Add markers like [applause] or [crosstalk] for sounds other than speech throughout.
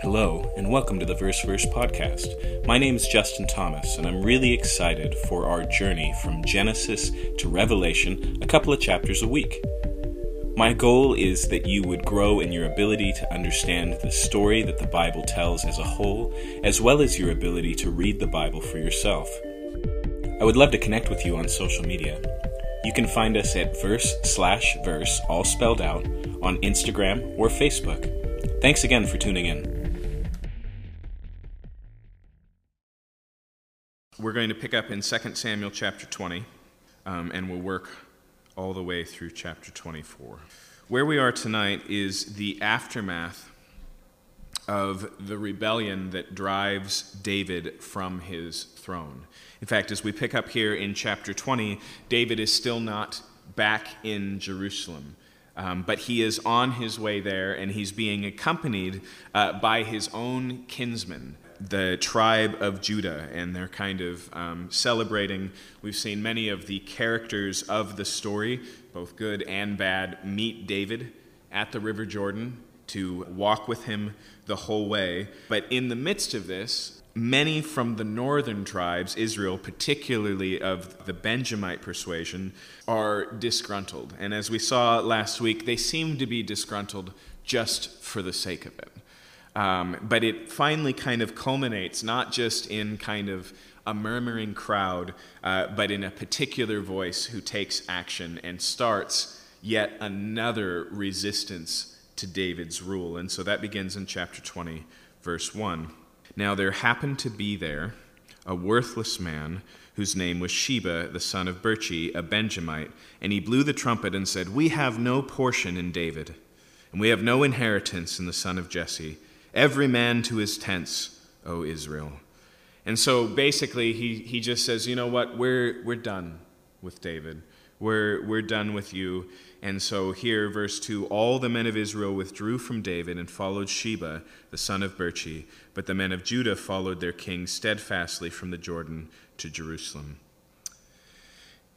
Hello, and welcome to the Verse Verse podcast. My name is Justin Thomas, and I'm really excited for our journey from Genesis to Revelation, a couple of chapters a week. My goal is that you would grow in your ability to understand the story that the Bible tells as a whole, as well as your ability to read the Bible for yourself. I would love to connect with you on social media. You can find us at verse slash verse, all spelled out, on Instagram or Facebook. Thanks again for tuning in. We're going to pick up in 2 Samuel chapter 20, um, and we'll work all the way through chapter 24. Where we are tonight is the aftermath of the rebellion that drives David from his throne. In fact, as we pick up here in chapter 20, David is still not back in Jerusalem. Um, but he is on his way there, and he's being accompanied uh, by his own kinsmen, the tribe of Judah, and they're kind of um, celebrating. We've seen many of the characters of the story, both good and bad, meet David at the River Jordan to walk with him the whole way. But in the midst of this, many from the northern tribes, Israel, particularly of the Benjamite persuasion, are disgruntled. And as we saw last week, they seem to be disgruntled just for the sake of it. Um, but it finally kind of culminates not just in kind of a murmuring crowd, uh, but in a particular voice who takes action and starts yet another resistance to David's rule. And so that begins in chapter 20, verse 1. Now there happened to be there a worthless man whose name was Sheba, the son of Bichri, a Benjamite, and he blew the trumpet and said, We have no portion in David, and we have no inheritance in the son of Jesse. Every man to his tents, O Israel. And so basically, he, he just says, you know what, we're, we're done with David. We're, we're done with you. And so here, verse 2 All the men of Israel withdrew from David and followed Sheba, the son of Bichri, but the men of Judah followed their king steadfastly from the Jordan to Jerusalem.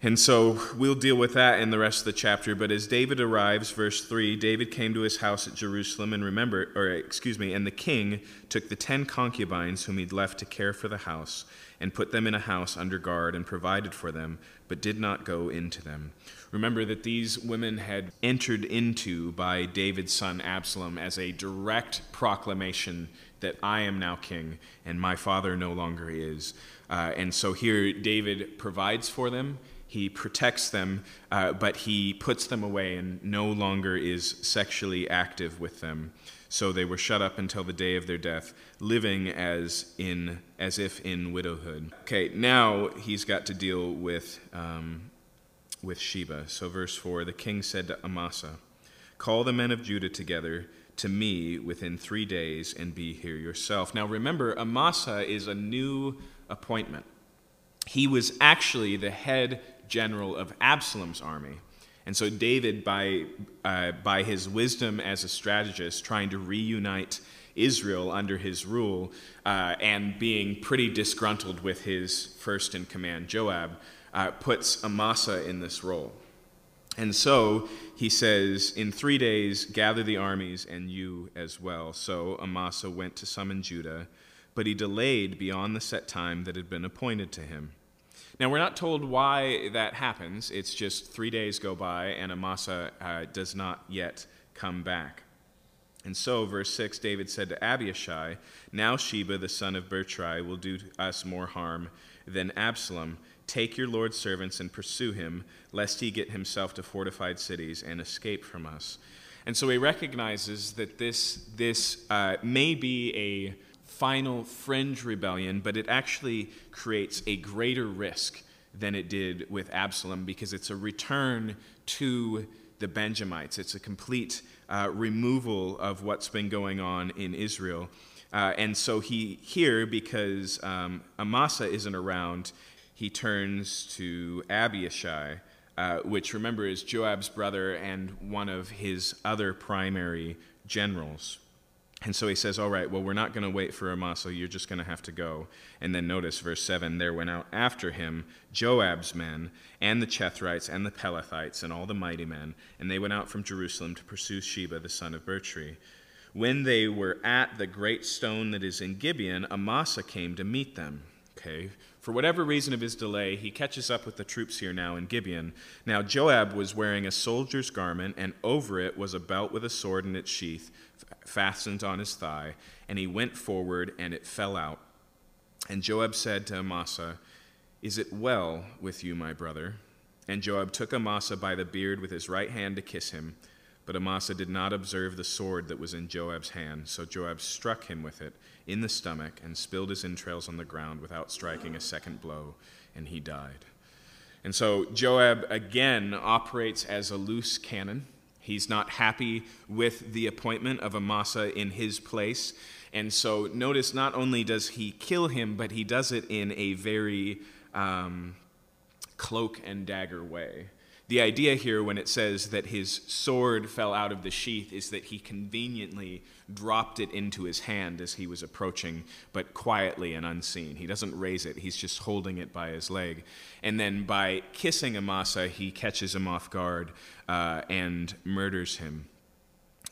And so we'll deal with that in the rest of the chapter. But as David arrives, verse 3, David came to his house at Jerusalem and remember, or excuse me, and the king took the ten concubines whom he'd left to care for the house and put them in a house under guard and provided for them, but did not go into them. Remember that these women had entered into by David's son Absalom as a direct proclamation that I am now king and my father no longer is. Uh, and so here David provides for them he protects them, uh, but he puts them away and no longer is sexually active with them. So they were shut up until the day of their death, living as in as if in widowhood. Okay, now he's got to deal with um, with Sheba. So verse four: the king said to Amasa, "Call the men of Judah together." To me within three days and be here yourself. Now remember, Amasa is a new appointment. He was actually the head general of Absalom's army. And so David, by, uh, by his wisdom as a strategist, trying to reunite Israel under his rule, uh, and being pretty disgruntled with his first in command, Joab, uh, puts Amasa in this role. And so he says, In three days, gather the armies and you as well. So Amasa went to summon Judah, but he delayed beyond the set time that had been appointed to him. Now, we're not told why that happens. It's just three days go by and Amasa uh, does not yet come back. And so, verse 6, David said to Abishai, Now Sheba, the son of Bichri, will do us more harm than Absalom. Take your Lord's servants and pursue him, lest he get himself to fortified cities and escape from us. And so he recognizes that this, this uh, may be a final fringe rebellion, but it actually creates a greater risk than it did with Absalom because it's a return to the Benjamites. It's a complete uh, removal of what's been going on in Israel. Uh, and so he here, because um, Amasa isn't around, he turns to Abishai, uh, which remember is Joab's brother and one of his other primary generals. And so he says, All right, well, we're not going to wait for Amasa. You're just going to have to go. And then notice verse 7 there went out after him Joab's men, and the Cherethites, and the Pelethites, and all the mighty men. And they went out from Jerusalem to pursue Sheba, the son of Bichri. When they were at the great stone that is in Gibeon, Amasa came to meet them. Okay, for whatever reason of his delay, he catches up with the troops here now in Gibeon. Now Joab was wearing a soldier's garment, and over it was a belt with a sword in its sheath fastened on his thigh, and he went forward, and it fell out. And Joab said to Amasa, Is it well with you, my brother? And Joab took Amasa by the beard with his right hand to kiss him. But Amasa did not observe the sword that was in Joab's hand, so Joab struck him with it in the stomach and spilled his entrails on the ground without striking a second blow, and he died. And so Joab again operates as a loose cannon. He's not happy with the appointment of Amasa in his place. And so notice not only does he kill him, but he does it in a very um, cloak and dagger way. The idea here, when it says that his sword fell out of the sheath, is that he conveniently dropped it into his hand as he was approaching, but quietly and unseen. He doesn't raise it, he's just holding it by his leg. And then by kissing Amasa, he catches him off guard uh, and murders him.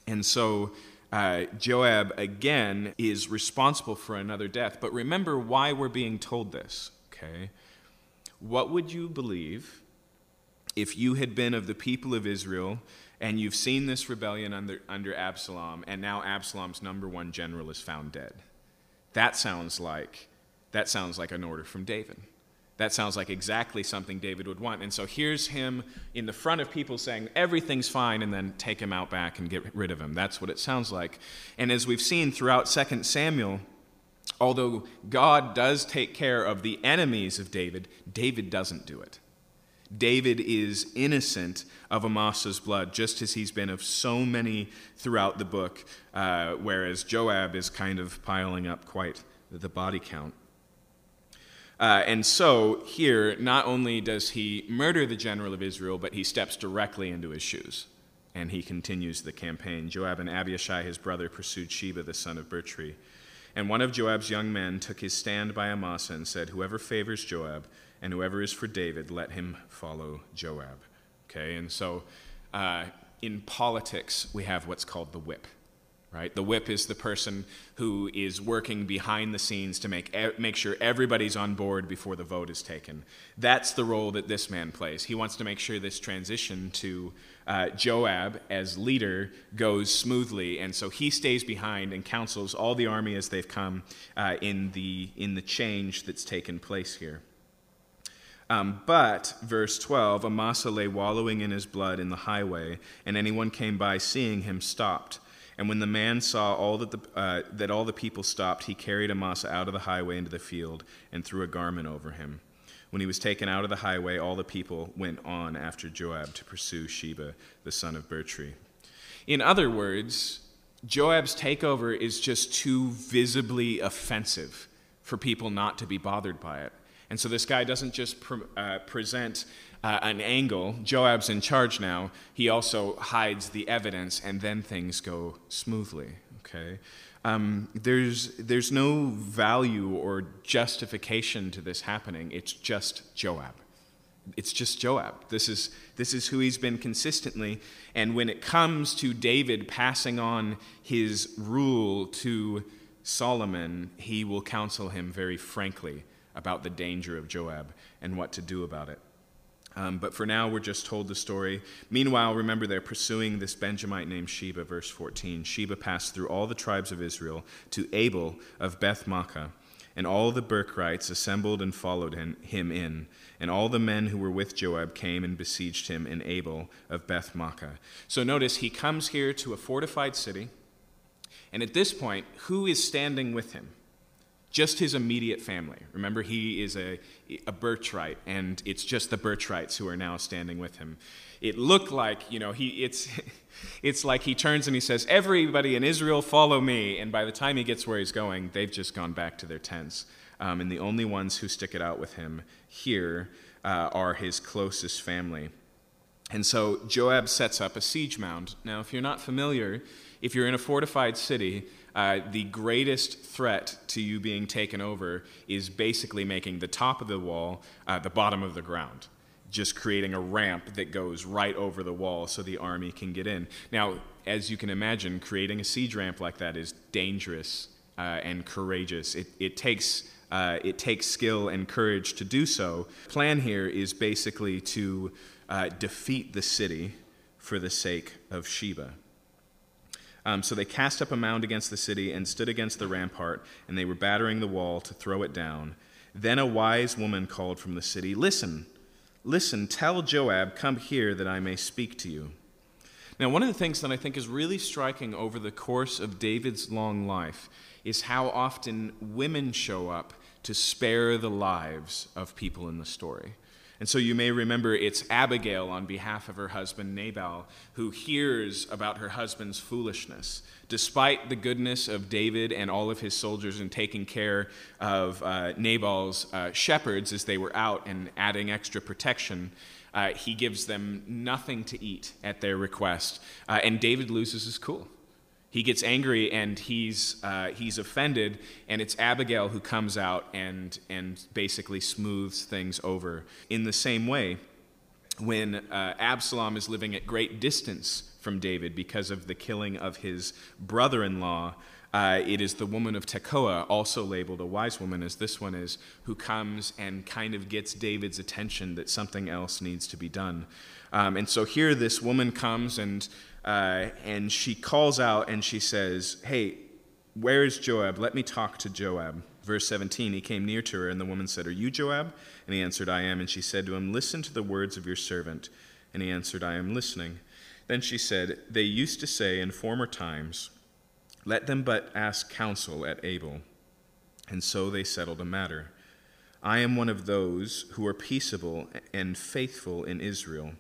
And so uh, Joab, again, is responsible for another death. But remember why we're being told this, okay? What would you believe? If you had been of the people of Israel and you've seen this rebellion under, under Absalom, and now Absalom's number one general is found dead. That sounds like that sounds like an order from David. That sounds like exactly something David would want. And so here's him in the front of people saying, everything's fine, and then take him out back and get rid of him. That's what it sounds like. And as we've seen throughout 2 Samuel, although God does take care of the enemies of David, David doesn't do it. David is innocent of Amasa's blood, just as he's been of so many throughout the book, uh, whereas Joab is kind of piling up quite the body count. Uh, and so here, not only does he murder the general of Israel, but he steps directly into his shoes. And he continues the campaign. Joab and Abishai, his brother, pursued Sheba, the son of Bichri. And one of Joab's young men took his stand by Amasa and said, Whoever favors Joab, and whoever is for David, let him follow Joab. Okay, and so uh, in politics, we have what's called the whip. Right? The whip is the person who is working behind the scenes to make, make sure everybody's on board before the vote is taken. That's the role that this man plays. He wants to make sure this transition to uh, Joab as leader goes smoothly, and so he stays behind and counsels all the army as they've come uh, in, the, in the change that's taken place here. Um, but, verse 12, Amasa lay wallowing in his blood in the highway, and anyone came by seeing him stopped. And when the man saw all that, the, uh, that all the people stopped, he carried Amasa out of the highway into the field and threw a garment over him. When he was taken out of the highway, all the people went on after Joab to pursue Sheba, the son of Bichri. In other words, Joab's takeover is just too visibly offensive for people not to be bothered by it. And so this guy doesn't just pre- uh, present uh, an angle, Joab's in charge now, he also hides the evidence, and then things go smoothly. Okay? Um, there's, there's no value or justification to this happening. It's just Joab. It's just Joab. This is, this is who he's been consistently. And when it comes to David passing on his rule to Solomon, he will counsel him very frankly about the danger of Joab and what to do about it. Um, but for now, we're just told the story. Meanwhile, remember they're pursuing this Benjamite named Sheba, verse 14. Sheba passed through all the tribes of Israel to Abel of Beth Maachah, and all the Berchites assembled and followed him in. And all the men who were with Joab came and besieged him in Abel of Beth Maachah. So notice he comes here to a fortified city, and at this point, who is standing with him? Just his immediate family. Remember, he is a, a Birchite, and it's just the Berchites who are now standing with him. It looked like, you know, he, it's, [laughs] it's like he turns and he says, Everybody in Israel, follow me. And by the time he gets where he's going, they've just gone back to their tents. Um, and the only ones who stick it out with him here uh, are his closest family. And so Joab sets up a siege mound. Now, if you're not familiar, if you're in a fortified city, uh, the greatest threat to you being taken over is basically making the top of the wall uh, the bottom of the ground. just creating a ramp that goes right over the wall so the army can get in. Now, as you can imagine, creating a siege ramp like that is dangerous uh, and courageous. It, it takes uh, it takes skill and courage to do so. Plan here is basically to uh, defeat the city for the sake of Sheba. Um, so they cast up a mound against the city and stood against the rampart, and they were battering the wall to throw it down. Then a wise woman called from the city, Listen, listen, tell Joab, come here that I may speak to you. Now, one of the things that I think is really striking over the course of David's long life is how often women show up to spare the lives of people in the story. And so you may remember it's Abigail on behalf of her husband Nabal who hears about her husband's foolishness. Despite the goodness of David and all of his soldiers in taking care of uh, Nabal's uh, shepherds as they were out and adding extra protection, uh, he gives them nothing to eat at their request. Uh, and David loses his cool. He gets angry and he's, uh, he's offended, and it's Abigail who comes out and, and basically smooths things over. In the same way, when uh, Absalom is living at great distance from David because of the killing of his brother in law, uh, it is the woman of Tekoa, also labeled a wise woman as this one is, who comes and kind of gets David's attention that something else needs to be done. Um, and so here, this woman comes and uh, and she calls out and she says, Hey, where is Joab? Let me talk to Joab. Verse 17, he came near to her, and the woman said, Are you Joab? And he answered, I am. And she said to him, Listen to the words of your servant. And he answered, I am listening. Then she said, They used to say in former times, Let them but ask counsel at Abel. And so they settled a matter. I am one of those who are peaceable and faithful in Israel.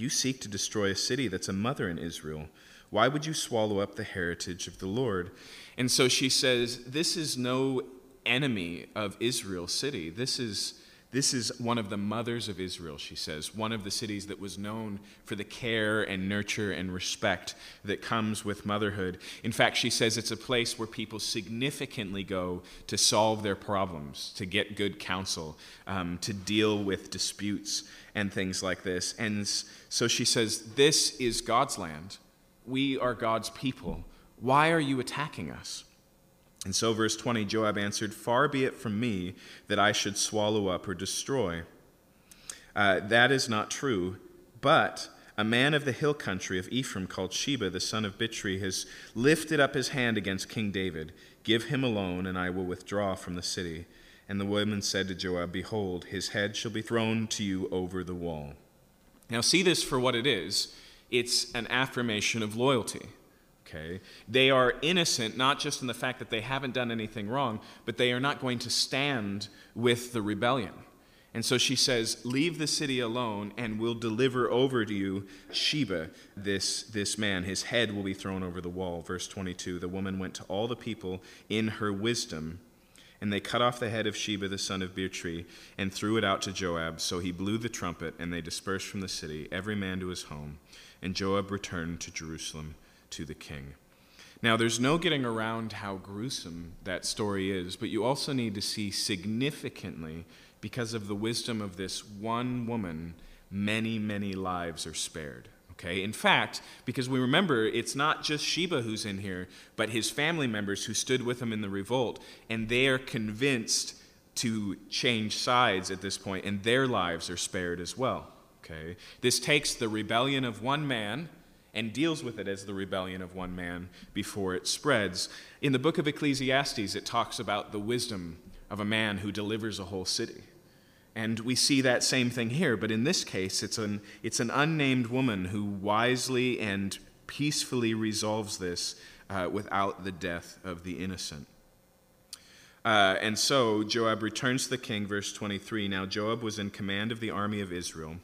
You seek to destroy a city that's a mother in Israel. Why would you swallow up the heritage of the Lord? And so she says, This is no enemy of Israel city. This is, this is one of the mothers of Israel, she says, one of the cities that was known for the care and nurture and respect that comes with motherhood. In fact, she says it's a place where people significantly go to solve their problems, to get good counsel, um, to deal with disputes and things like this. And so she says, This is God's land. We are God's people. Why are you attacking us? And so, verse 20 Joab answered, Far be it from me that I should swallow up or destroy. Uh, that is not true, but a man of the hill country of Ephraim called Sheba, the son of Bichri, has lifted up his hand against King David. Give him alone, and I will withdraw from the city. And the woman said to Joab, Behold, his head shall be thrown to you over the wall. Now, see this for what it is it's an affirmation of loyalty. Okay? They are innocent not just in the fact that they haven't done anything wrong, but they are not going to stand with the rebellion. And so she says, Leave the city alone, and we'll deliver over to you Sheba, this, this man. His head will be thrown over the wall. Verse 22 The woman went to all the people in her wisdom and they cut off the head of Sheba the son of Bichri and threw it out to Joab. So he blew the trumpet, and they dispersed from the city, every man to his home. And Joab returned to Jerusalem to the king. Now, there's no getting around how gruesome that story is, but you also need to see significantly, because of the wisdom of this one woman, many, many lives are spared. Okay? In fact, because we remember it's not just Sheba who's in here, but his family members who stood with him in the revolt, and they are convinced to change sides at this point, and their lives are spared as well. Okay? This takes the rebellion of one man and deals with it as the rebellion of one man before it spreads. In the book of Ecclesiastes, it talks about the wisdom of a man who delivers a whole city. And we see that same thing here, but in this case, it's an, it's an unnamed woman who wisely and peacefully resolves this uh, without the death of the innocent. Uh, and so Joab returns to the king, verse 23. Now Joab was in command of the army of Israel,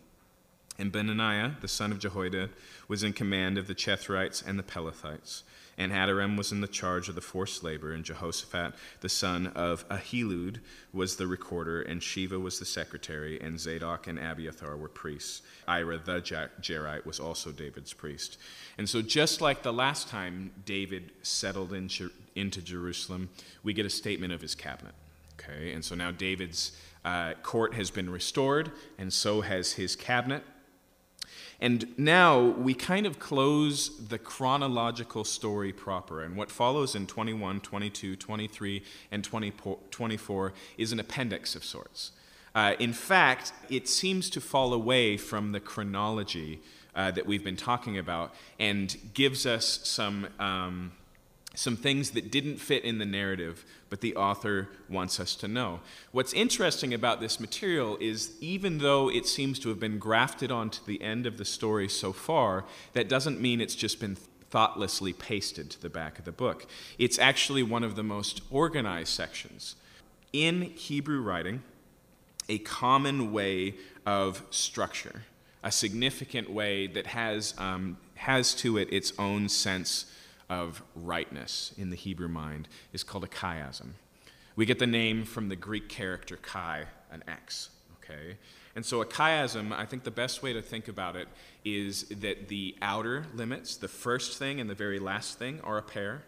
and Benaiah, the son of Jehoiada, was in command of the Cherethites and the Pelethites and Adoram was in the charge of the forced labor, and Jehoshaphat, the son of Ahilud, was the recorder, and Sheva was the secretary, and Zadok and Abiathar were priests. Ira the Jairite was also David's priest. And so, just like the last time David settled in, into Jerusalem, we get a statement of his cabinet. Okay, and so now David's uh, court has been restored, and so has his cabinet. And now we kind of close the chronological story proper. And what follows in 21, 22, 23, and 20, 24 is an appendix of sorts. Uh, in fact, it seems to fall away from the chronology uh, that we've been talking about and gives us some, um, some things that didn't fit in the narrative, but the author wants us to know. What's interesting about this material is even though it seems to have been grafted onto the end of the story so far, that doesn't mean it's just been thoughtlessly pasted to the back of the book. It's actually one of the most organized sections. In Hebrew writing, a common way of structure, a significant way that has, um, has to it its own sense of rightness in the Hebrew mind, is called a chiasm. We get the name from the Greek character chi, an X. Okay? And so a chiasm, I think the best way to think about it is that the outer limits, the first thing and the very last thing, are a pair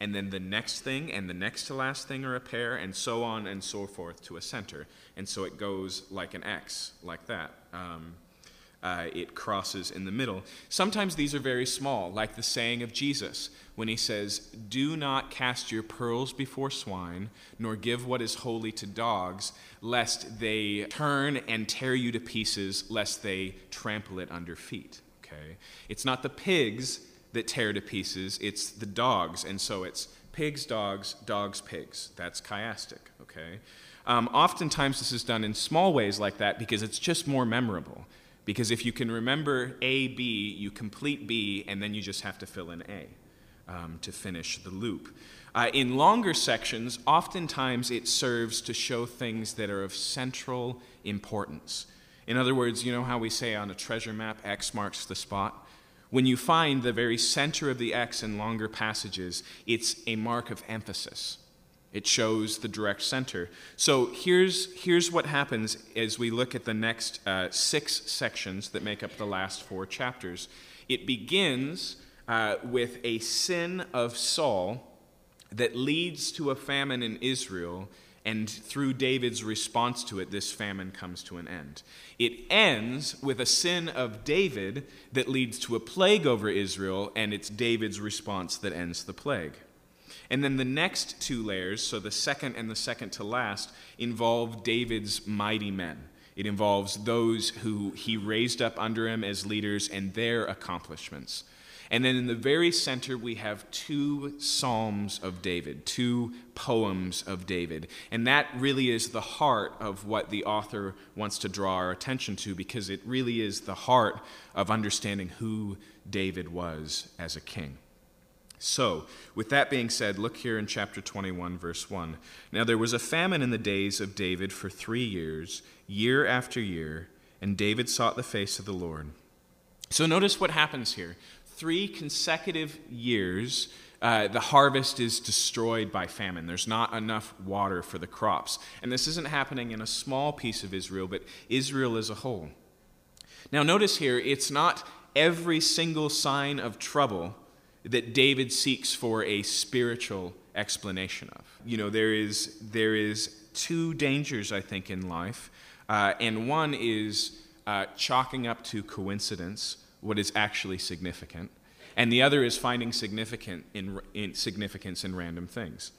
and then the next thing and the next to last thing are a pair, and so on and so forth to a center. And so it goes like an X, like that. Um, uh, it crosses in the middle. Sometimes these are very small, like the saying of Jesus when he says, Do not cast your pearls before swine, nor give what is holy to dogs, lest they turn and tear you to pieces, lest they trample it under feet. Okay? It's not the pigs that tear to pieces, it's the dogs. And so it's pigs, dogs, dogs, pigs. That's chiastic, okay? Um, oftentimes this is done in small ways like that because it's just more memorable. Because if you can remember A, B, you complete B, and then you just have to fill in A um, to finish the loop. Uh, in longer sections, oftentimes it serves to show things that are of central importance. In other words, you know how we say on a treasure map, X marks the spot? When you find the very center of the X in longer passages, it's a mark of emphasis. It shows the direct center. So here's, here's what happens as we look at the next uh, six sections that make up the last four chapters. It begins uh, with a sin of Saul that leads to a famine in Israel and through David's response to it, this famine comes to an end. It ends with a sin of David that leads to a plague over Israel, and it's David's response that ends the plague. And then the next two layers, so the second and the second to last, involve David's mighty men. It involves those who he raised up under him as leaders and their accomplishments. And then in the very center, we have two Psalms of David, two poems of David. And that really is the heart of what the author wants to draw our attention to because it really is the heart of understanding who David was as a king. So, with that being said, look here in chapter 21, verse 1. Now, there was a famine in the days of David for three years, year after year, and David sought the face of the Lord. So, notice what happens here three consecutive years, uh, the harvest is destroyed by famine. There's not enough water for the crops. And this isn't happening in a small piece of Israel, but Israel as a whole. Now, notice here, it's not every single sign of trouble that David seeks for a spiritual explanation of. You know, there is, there is two dangers, I think, in life. Uh, and one is uh, chalking up to coincidence what is actually significant, and the other is finding significant in, in, significance in random things.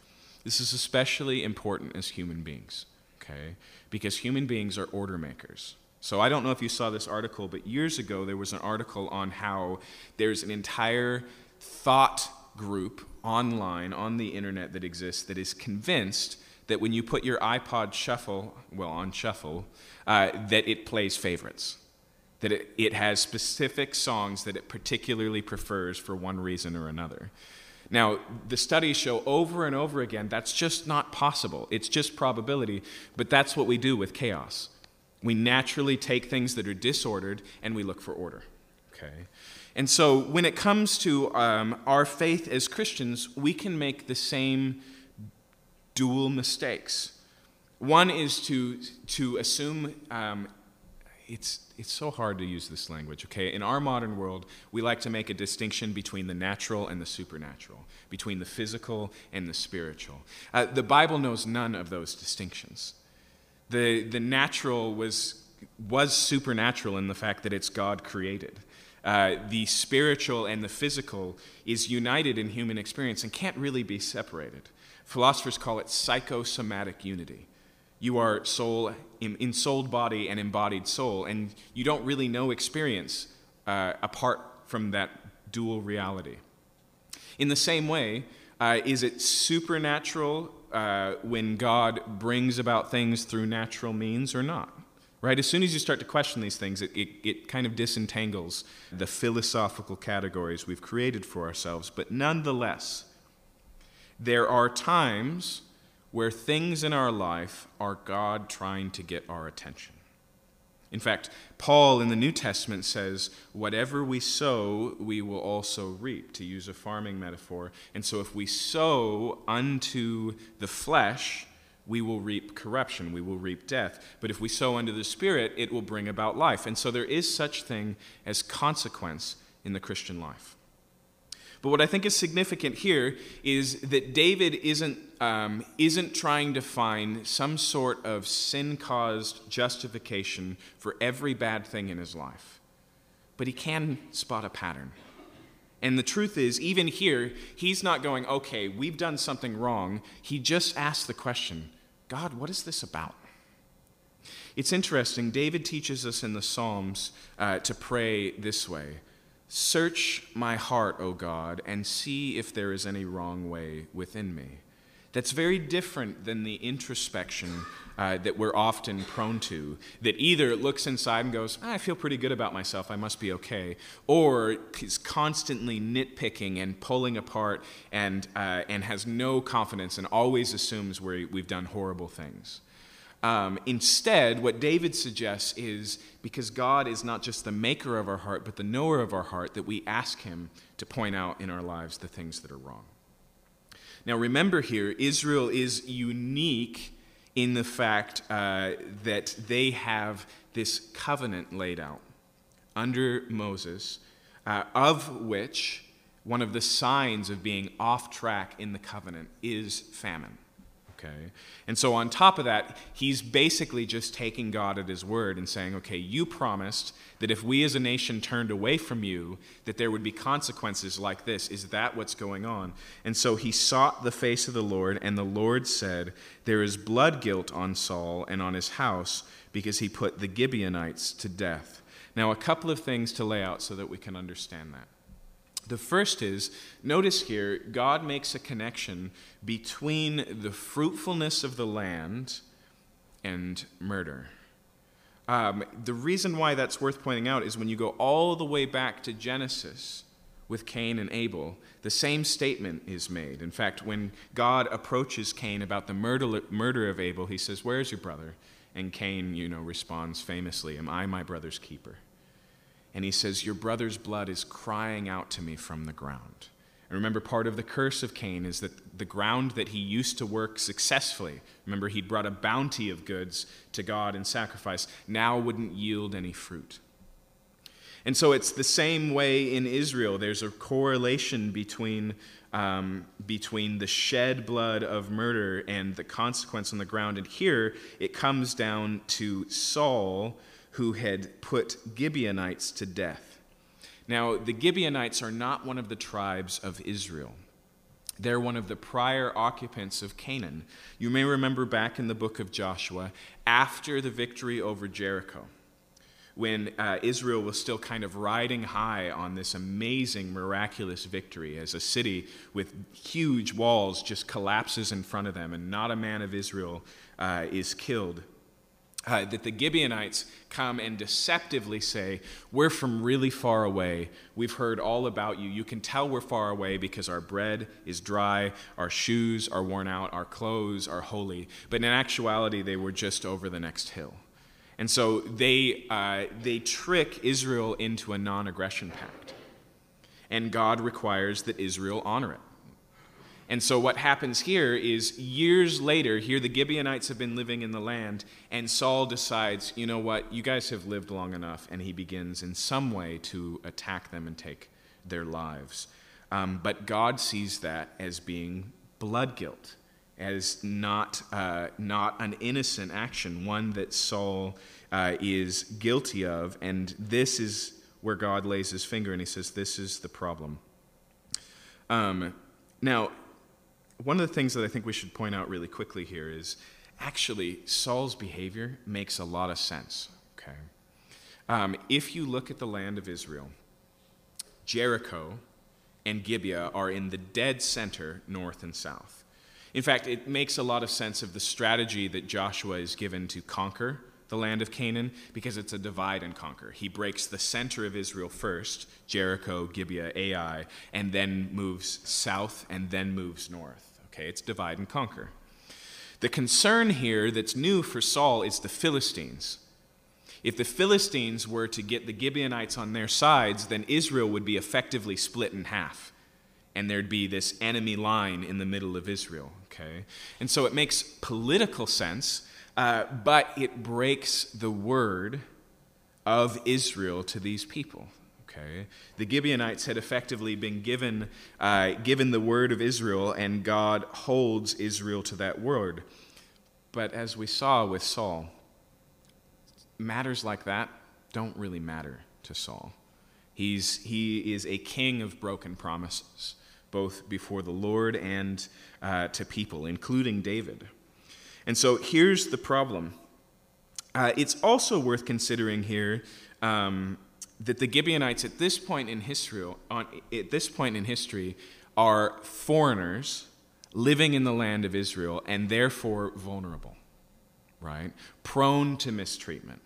This is especially important as human beings, okay? Because human beings are order makers. So I don't know if you saw this article, but years ago there was an article on how there's an entire thought group online on the internet that exists that is convinced that when you put your iPod shuffle, well, on shuffle, uh, that it plays favorites that it, it has specific songs that it particularly prefers for one reason or another. Now, the studies show over and over again that's just not possible. It's just probability, but that's what we do with chaos. We naturally take things that are disordered and we look for order. Okay? And so when it comes to um, our faith as Christians, we can make the same dual mistakes. One is to, to assume um, it's, it's so hard to use this language, okay? In our modern world, we like to make a distinction between the natural and the supernatural, between the physical and the spiritual. Uh, the Bible knows none of those distinctions. The, the natural was, was supernatural in the fact that it's God created. Uh, the spiritual and the physical is united in human experience and can't really be separated. Philosophers call it psychosomatic unity. You are soul, ensouled body and embodied soul, and you don't really know experience uh, apart from that dual reality. In the same way, uh, is it supernatural uh, when God brings about things through natural means or not? Right? As soon as you start to question these things, it, it, it kind of disentangles the philosophical categories we've created for ourselves. But nonetheless, there are times where things in our life are God trying to get our attention. In fact, Paul in the New Testament says, Whatever we sow, we will also reap, to use a farming metaphor. And so if we sow unto the flesh, we will reap corruption, we will reap death. But if we sow unto the Spirit, it will bring about life. And so there is such thing as consequence in the Christian life. But what I think is significant here is that David isn't, um, isn't trying to find some sort of sin caused justification for every bad thing in his life, but he can spot a pattern. And the truth is, even here, he's not going, okay, we've done something wrong. He just asks the question God, what is this about? It's interesting. David teaches us in the Psalms uh, to pray this way Search my heart, O God, and see if there is any wrong way within me. That's very different than the introspection uh, that we're often prone to, that either looks inside and goes, I feel pretty good about myself, I must be okay, or is constantly nitpicking and pulling apart and, uh, and has no confidence and always assumes we we've done horrible things. Um, instead, what David suggests is because God is not just the maker of our heart, but the knower of our heart, that we ask Him to point out in our lives the things that are wrong. Now, remember here, Israel is unique in the fact uh, that they have this covenant laid out under Moses, uh, of which one of the signs of being off track in the covenant is famine. Okay? And so, on top of that, he's basically just taking God at his word and saying, okay, you promised that if we as a nation turned away from you, that there would be consequences like this. Is that what's going on? And so he sought the face of the Lord, and the Lord said, There is blood guilt on Saul and on his house because he put the Gibeonites to death. Now, a couple of things to lay out so that we can understand that. The first is notice here, God makes a connection between the fruitfulness of the land and murder. Um, the reason why that's worth pointing out is when you go all the way back to Genesis with Cain and Abel, the same statement is made. In fact, when God approaches Cain about the murder, murder of Abel, he says, Where's your brother? And Cain, you know, responds famously, Am I my brother's keeper? And he says, Your brother's blood is crying out to me from the ground. And remember, part of the curse of Cain is that the ground that he used to work successfully, remember, he'd brought a bounty of goods to God in sacrifice, now wouldn't yield any fruit. And so it's the same way in Israel. There's a correlation between, um, between the shed blood of murder and the consequence on the ground. And here it comes down to Saul who had put Gibeonites to death. Now, the Gibeonites are not one of the tribes of Israel. They're one of the prior occupants of Canaan. You may remember back in the book of Joshua, after the victory over Jericho, when uh, Israel was still kind of riding high on this amazing, miraculous victory, as a city with huge walls just collapses in front of them, and not a man of Israel uh, is killed uh, that the Gibeonites come and deceptively say, We're from really far away. We've heard all about you. You can tell we're far away because our bread is dry, our shoes are worn out, our clothes are holy. But in actuality, they were just over the next hill. And so they, uh, they trick Israel into a non aggression pact. And God requires that Israel honor it. And so, what happens here is years later, here the Gibeonites have been living in the land, and Saul decides, you know what, you guys have lived long enough, and he begins in some way to attack them and take their lives. Um, but God sees that as being blood guilt. as not, uh, not an innocent action, one that Saul uh, is guilty of. And this is where God lays his finger and he says, This is the problem. Um, now, one of the things that I think we should point out really quickly here is actually Saul's behavior makes a lot of sense. Okay, um, if you look at the land of Israel, Jericho and Gibeah are in the dead center, north and south. In fact, it makes a lot of sense of the strategy that Joshua is given to conquer the land of Canaan because it's a divide and conquer. He breaks the center of Israel first, Jericho, Gibeah, Ai, and then moves south and then moves north. Okay, it's divide and conquer. The concern here that's new for Saul is the Philistines. If the Philistines were to get the Gibeonites on their sides, then Israel would be effectively split in half. And there'd be this enemy line in the middle of Israel. Okay? And so it makes political sense uh, but it breaks the word of Israel to these people. Okay? The Gibeonites had effectively been given, uh, given the word of Israel, and God holds Israel to that word. But as we saw with Saul, matters like that don't really matter to Saul. He's, he is a king of broken promises, both before the Lord and uh, to people, including David. And so here's the problem. Uh, it's also worth considering here um, that the Gibeonites at this point in history, on, at this point in history, are foreigners living in the land of Israel and therefore vulnerable, right? Prone to mistreatment,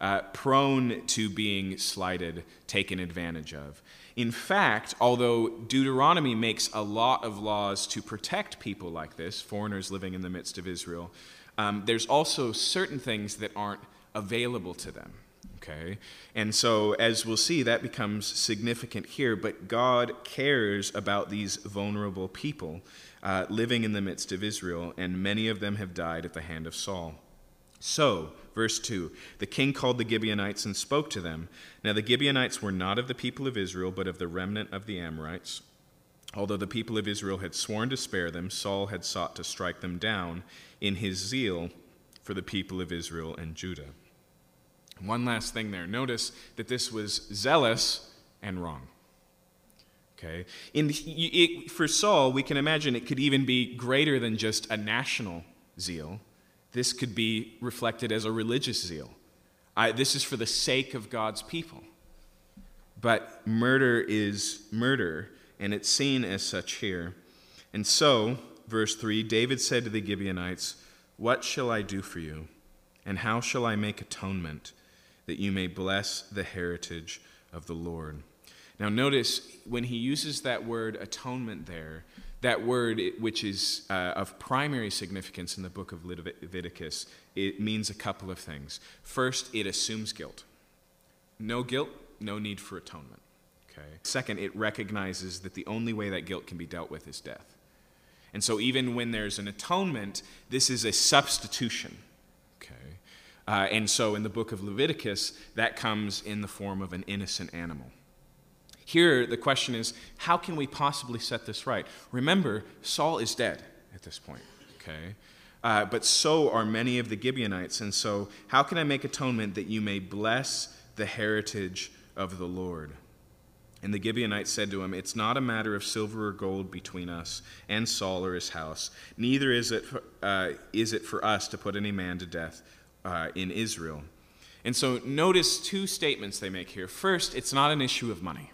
uh, prone to being slighted, taken advantage of. In fact, although Deuteronomy makes a lot of laws to protect people like this, foreigners living in the midst of Israel, um, there's also certain things that aren't available to them. Okay? And so, as we'll see, that becomes significant here. But God cares about these vulnerable people uh, living in the midst of Israel, and many of them have died at the hand of Saul. So, verse 2 the king called the Gibeonites and spoke to them. Now, the Gibeonites were not of the people of Israel, but of the remnant of the Amorites. Although the people of Israel had sworn to spare them, Saul had sought to strike them down in his zeal for the people of Israel and Judah. One last thing there. Notice that this was zealous and wrong. Okay? In, it, for Saul, we can imagine it could even be greater than just a national zeal. This could be reflected as a religious zeal. I, this is for the sake of God's people. But murder is murder, and it's seen as such here. And so, verse 3 David said to the Gibeonites, What shall I do for you? And how shall I make atonement that you may bless the heritage of the Lord? Now, notice when he uses that word atonement there, that word, which is uh, of primary significance in the book of Leviticus, it means a couple of things. First, it assumes guilt. No guilt, no need for atonement. Okay. Second, it recognizes that the only way that guilt can be dealt with is death. And so, even when there's an atonement, this is a substitution. Okay. Uh, and so, in the book of Leviticus, that comes in the form of an innocent animal. Here, the question is how can we possibly set this right? Remember, Saul is dead at this point, okay? Uh, but so are many of the Gibeonites. And so, how can I make atonement that you may bless the heritage of the Lord? And the Gibeonites said to him, It's not a matter of silver or gold between us and Saul or his house. Neither is it, for, uh, is it for us to put any man to death uh, in Israel. And so notice two statements they make here. First, it's not an issue of money.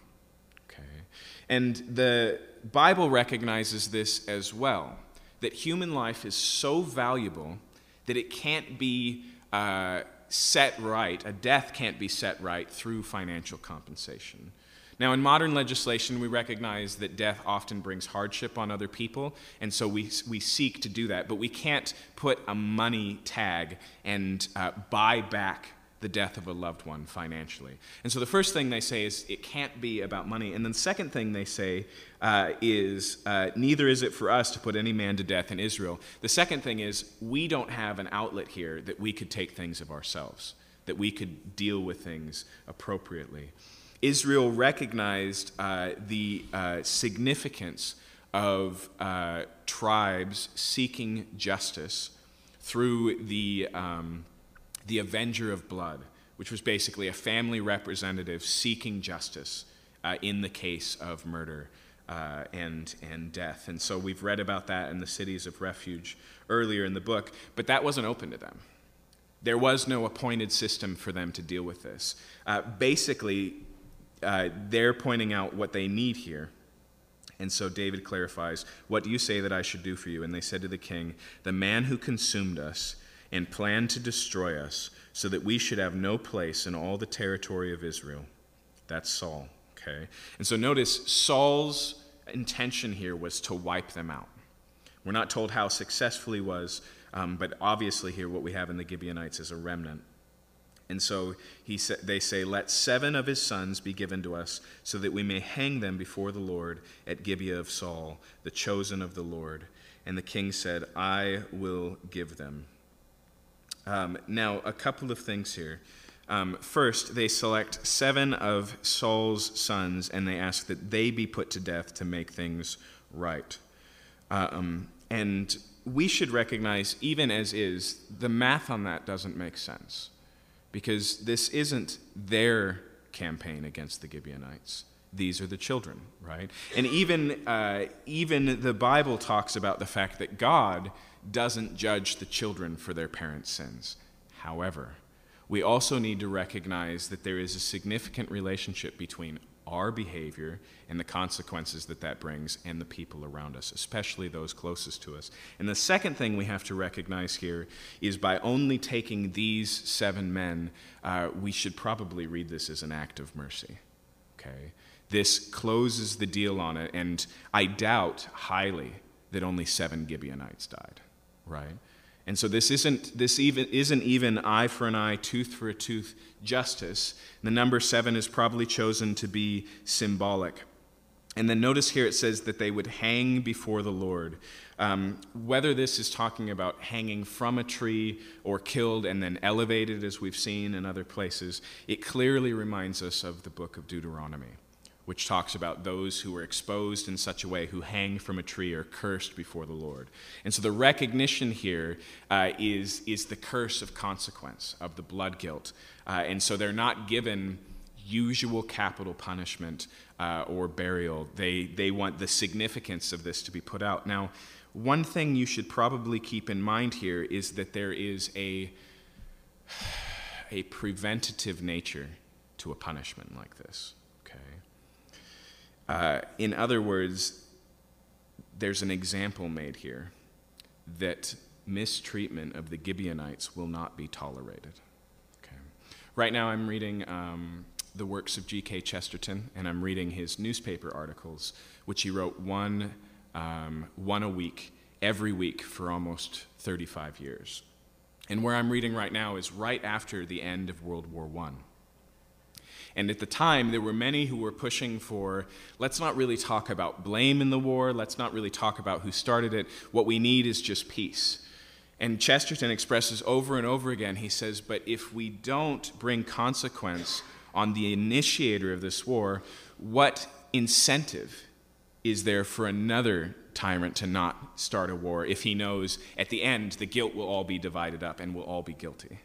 And the Bible recognizes this as well that human life is so valuable that it can't be uh, set right, a death can't be set right through financial compensation. Now, in modern legislation, we recognize that death often brings hardship on other people, and so we, we seek to do that. But we can't put a money tag and uh, buy back the death of a loved one financially. And so the first thing they say is it can't be about money. And then the second thing they say uh, is uh, neither is it for us to put any man to death in Israel. The second thing is we don't have an outlet here that we could take things of ourselves, that we could deal with things appropriately. Israel recognized uh, the uh, significance of uh, tribes seeking justice through the, um, the Avenger of Blood, which was basically a family representative seeking justice uh, in the case of murder uh, and, and death. And so we've read about that in the cities of refuge earlier in the book, but that wasn't open to them. There was no appointed system for them to deal with this. Uh, basically, uh, they're pointing out what they need here. And so David clarifies, What do you say that I should do for you? And they said to the king, The man who consumed us and planned to destroy us, so that we should have no place in all the territory of Israel. That's Saul. Okay? And so notice Saul's intention here was to wipe them out. We're not told how successful he was, um, but obviously, here what we have in the Gibeonites is a remnant. And so he sa- they say, Let seven of his sons be given to us, so that we may hang them before the Lord at Gibeah of Saul, the chosen of the Lord. And the king said, I will give them. Um, now, a couple of things here. Um, first, they select seven of Saul's sons and they ask that they be put to death to make things right. Um, and we should recognize, even as is, the math on that doesn't make sense because this isn't their campaign against the Gibeonites. These are the children, right? And even, uh, even the Bible talks about the fact that God doesn't judge the children for their parents' sins. However, we also need to recognize that there is a significant relationship between our behavior and the consequences that that brings and the people around us, especially those closest to us. And the second thing we have to recognize here is by only taking these seven men, uh, we should probably read this as an act of mercy. Okay? This closes the deal on it, and I doubt highly that only seven Gibeonites died, right? And so this isn't, this even, isn't even eye for an eye, tooth for a tooth justice. The number seven is probably chosen to be symbolic. And then notice here it says that they would hang before the Lord. Um, whether this is talking about hanging from a tree or killed and then elevated, as we've seen in other places, it clearly reminds us of the book of Deuteronomy which talks about those who are exposed in such a way who hang from a tree are cursed before the Lord. And so the recognition here uh, is is, the curse of consequence, of the blood guilt. Uh, and so they're not given usual capital punishment uh, or burial. They, they want the significance of this to be put out. Now, one thing you should probably keep in mind here is that there is a, [sighs] a preventative nature to a punishment like this. Uh, in other words, there's an example made here that mistreatment of the Gibeonites will not be tolerated. Okay. Right now, I'm reading um, the works of G.K. Chesterton, and I'm reading his newspaper articles, which he wrote one, um, one a week, every week for almost 35 years. And where I'm reading right now is right after the end of World War I. And at the time, there were many who were pushing for let's not really talk about blame in the war, let's not really talk about who started it. What we need is just peace. And Chesterton expresses over and over again he says, But if we don't bring consequence on the initiator of this war, what incentive is there for another tyrant to not start a war if he knows at the end the guilt will all be divided up and we'll all be guilty?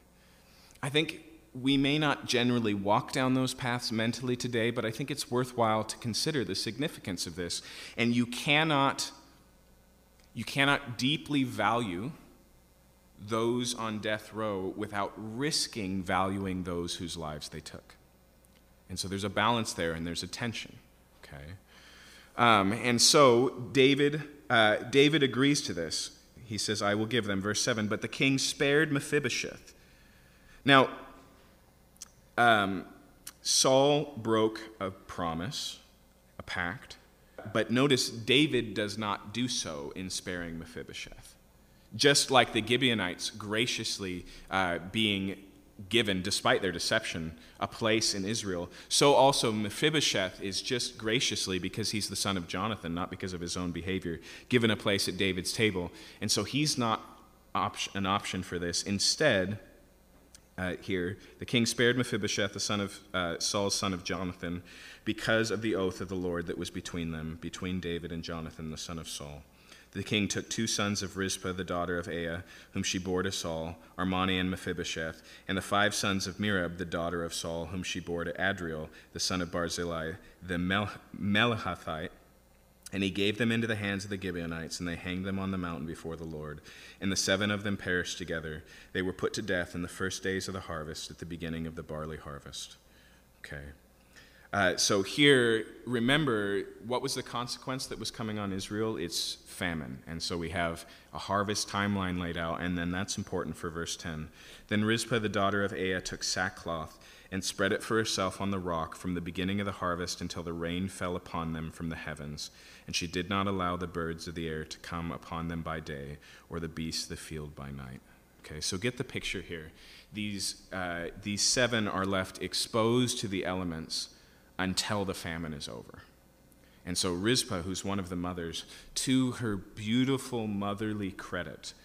I think we may not generally walk down those paths mentally today, but I think it's worthwhile to consider the significance of this. And you cannot, you cannot deeply value those on death row without risking valuing those whose lives they took. And so there's a balance there and there's a tension. Okay? Um, and so David, uh, David agrees to this. He says, I will give them. Verse 7 But the king spared Mephibosheth. Now, um, Saul broke a promise, a pact, but notice David does not do so in sparing Mephibosheth. Just like the Gibeonites graciously uh, being given, despite their deception, a place in Israel, so also Mephibosheth is just graciously, because he's the son of Jonathan, not because of his own behavior, given a place at David's table. And so he's not op- an option for this. Instead, uh, here, the king spared Mephibosheth, the son of uh, Saul's son of Jonathan, because of the oath of the Lord that was between them, between David and Jonathan, the son of Saul. The king took two sons of Rizpah, the daughter of Aiah, whom she bore to Saul, Armoni and Mephibosheth, and the five sons of Merab, the daughter of Saul, whom she bore to Adriel, the son of Barzillai, the Mel- Melahathite, and he gave them into the hands of the Gibeonites, and they hanged them on the mountain before the Lord. And the seven of them perished together. They were put to death in the first days of the harvest, at the beginning of the barley harvest. Okay. Uh, so here, remember, what was the consequence that was coming on Israel? It's famine. And so we have a harvest timeline laid out, and then that's important for verse 10. Then Rizpah, the daughter of Aiah, took sackcloth and spread it for herself on the rock from the beginning of the harvest until the rain fell upon them from the heavens. And she did not allow the birds of the air to come upon them by day, or the beasts of the field by night. Okay, so get the picture here. These, uh, these seven are left exposed to the elements until the famine is over. And so Rizpah, who's one of the mothers, to her beautiful motherly credit,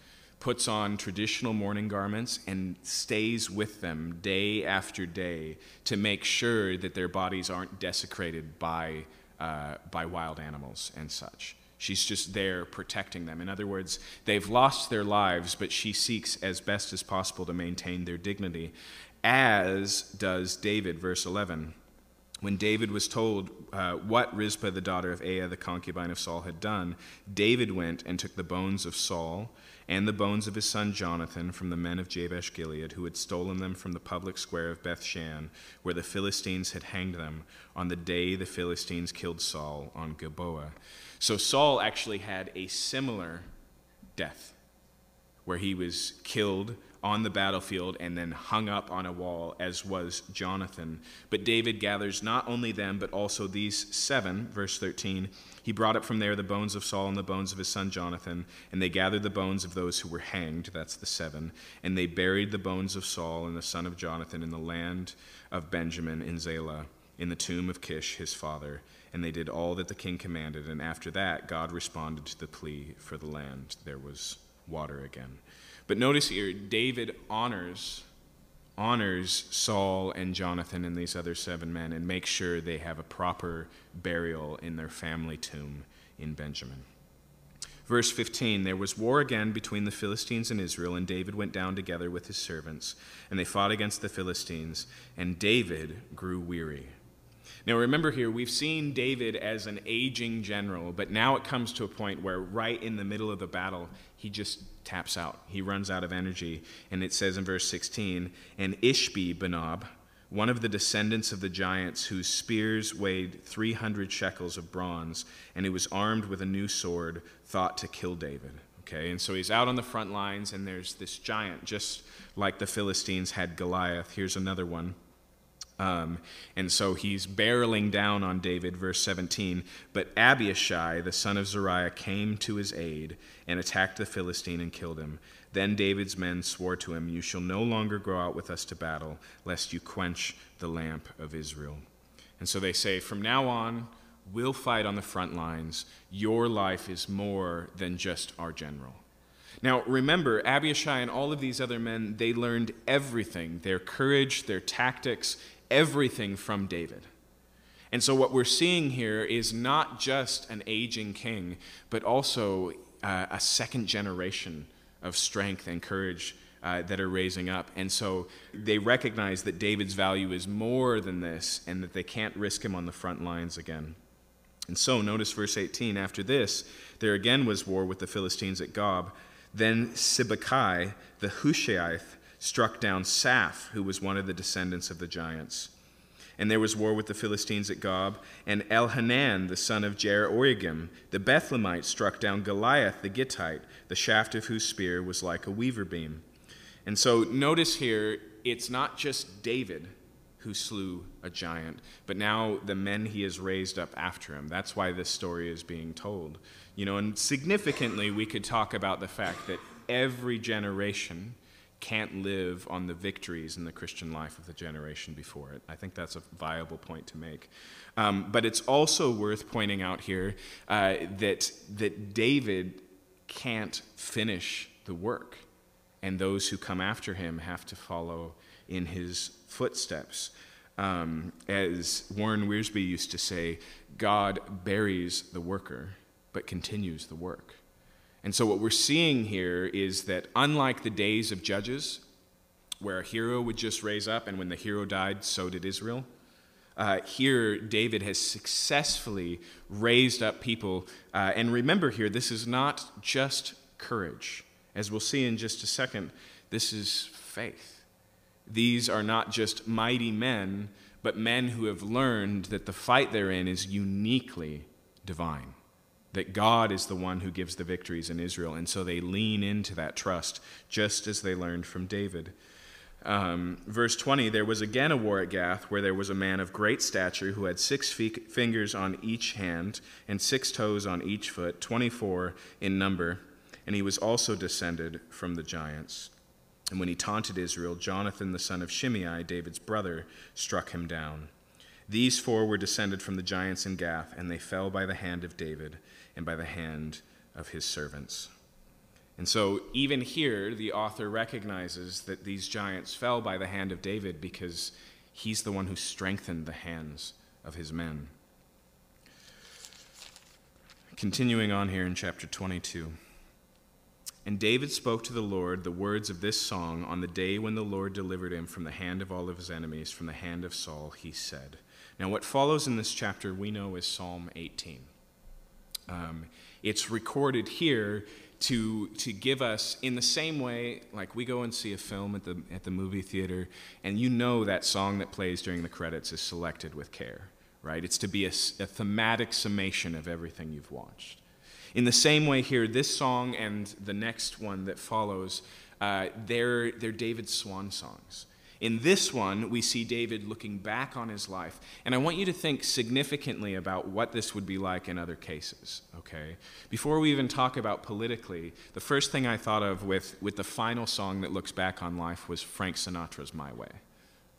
puts on traditional mourning garments and stays with them day after day to make sure that their bodies aren't desecrated by, uh, by wild animals and such. She's just there protecting them. In other words, they've lost their lives, but she seeks as best as possible to maintain their dignity, as does David, verse 11 when David was told uh, what Rizpah, the daughter of Aiah, the concubine of Saul, had done, David went and took the bones of Saul and the bones of his son Jonathan from the men of Jabesh Gilead, who had stolen them from the public square of Bethshan, where the Philistines had hanged them on the day the Philistines killed Saul on Gilboa. So Saul actually had a similar death, where he was killed on the battlefield and then hung up on a wall, as was Jonathan. But David gathers not only them, but also these seven, verse 13. He brought up from there the bones of Saul and the bones of his son Jonathan, and they gathered the bones of those who were hanged, that's the seven, and they buried the bones of Saul and the son of Jonathan in the land of Benjamin in Zelah, in the tomb of Kish his father. And they did all that the king commanded, and after that, God responded to the plea for the land. There was water again. But notice here, David honors honors Saul and Jonathan and these other seven men and makes sure they have a proper burial in their family tomb in Benjamin. Verse 15 There was war again between the Philistines and Israel, and David went down together with his servants, and they fought against the Philistines, and David grew weary. Now, remember here, we've seen David as an aging general, but now it comes to a point where, right in the middle of the battle, he just taps out. He runs out of energy. And it says in verse 16, And Ishbi Benob, one of the descendants of the giants whose spears weighed 300 shekels of bronze, and he was armed with a new sword, thought to kill David. Okay, and so he's out on the front lines, and there's this giant, just like the Philistines had Goliath. Here's another one. Um, and so he's barreling down on David, verse 17. But Abishai, the son of Zeruiah, came to his aid and attacked the Philistine and killed him. Then David's men swore to him, You shall no longer go out with us to battle, lest you quench the lamp of Israel. And so they say, From now on, we'll fight on the front lines. Your life is more than just our general. Now, remember, Abishai and all of these other men, they learned everything their courage, their tactics, everything from David. And so, what we're seeing here is not just an aging king, but also uh, a second generation of strength and courage uh, that are raising up. And so, they recognize that David's value is more than this and that they can't risk him on the front lines again. And so, notice verse 18 after this, there again was war with the Philistines at Gob. Then Sibbecai, the Hushathite, struck down Saph, who was one of the descendants of the giants. And there was war with the Philistines at Gob, and Elhanan, the son of Jer-oregim, the Bethlehemite, struck down Goliath the Gittite, the shaft of whose spear was like a weaver beam. And so notice here, it's not just David who slew a giant, but now the men he has raised up after him. That's why this story is being told. You know, and significantly, we could talk about the fact that every generation can't live on the victories in the Christian life of the generation before it. I think that's a viable point to make. Um, but it's also worth pointing out here uh, that, that David can't finish the work, and those who come after him have to follow in his footsteps. Um, as Warren Wiersbe used to say, God buries the worker, but continues the work. And so, what we're seeing here is that unlike the days of Judges, where a hero would just raise up, and when the hero died, so did Israel, uh, here David has successfully raised up people. Uh, and remember here, this is not just courage. As we'll see in just a second, this is faith. These are not just mighty men, but men who have learned that the fight they're in is uniquely divine, that God is the one who gives the victories in Israel. And so they lean into that trust, just as they learned from David. Um, verse 20 There was again a war at Gath, where there was a man of great stature who had six fingers on each hand and six toes on each foot, 24 in number, and he was also descended from the giants. And when he taunted Israel, Jonathan the son of Shimei, David's brother, struck him down. These four were descended from the giants in Gath, and they fell by the hand of David and by the hand of his servants. And so, even here, the author recognizes that these giants fell by the hand of David because he's the one who strengthened the hands of his men. Continuing on here in chapter 22. And David spoke to the Lord the words of this song on the day when the Lord delivered him from the hand of all of his enemies, from the hand of Saul, he said. Now, what follows in this chapter we know is Psalm 18. Um, it's recorded here to, to give us, in the same way, like we go and see a film at the, at the movie theater, and you know that song that plays during the credits is selected with care, right? It's to be a, a thematic summation of everything you've watched. In the same way, here, this song and the next one that follows, uh, they're, they're David's swan songs. In this one, we see David looking back on his life. And I want you to think significantly about what this would be like in other cases, okay? Before we even talk about politically, the first thing I thought of with, with the final song that looks back on life was Frank Sinatra's My Way,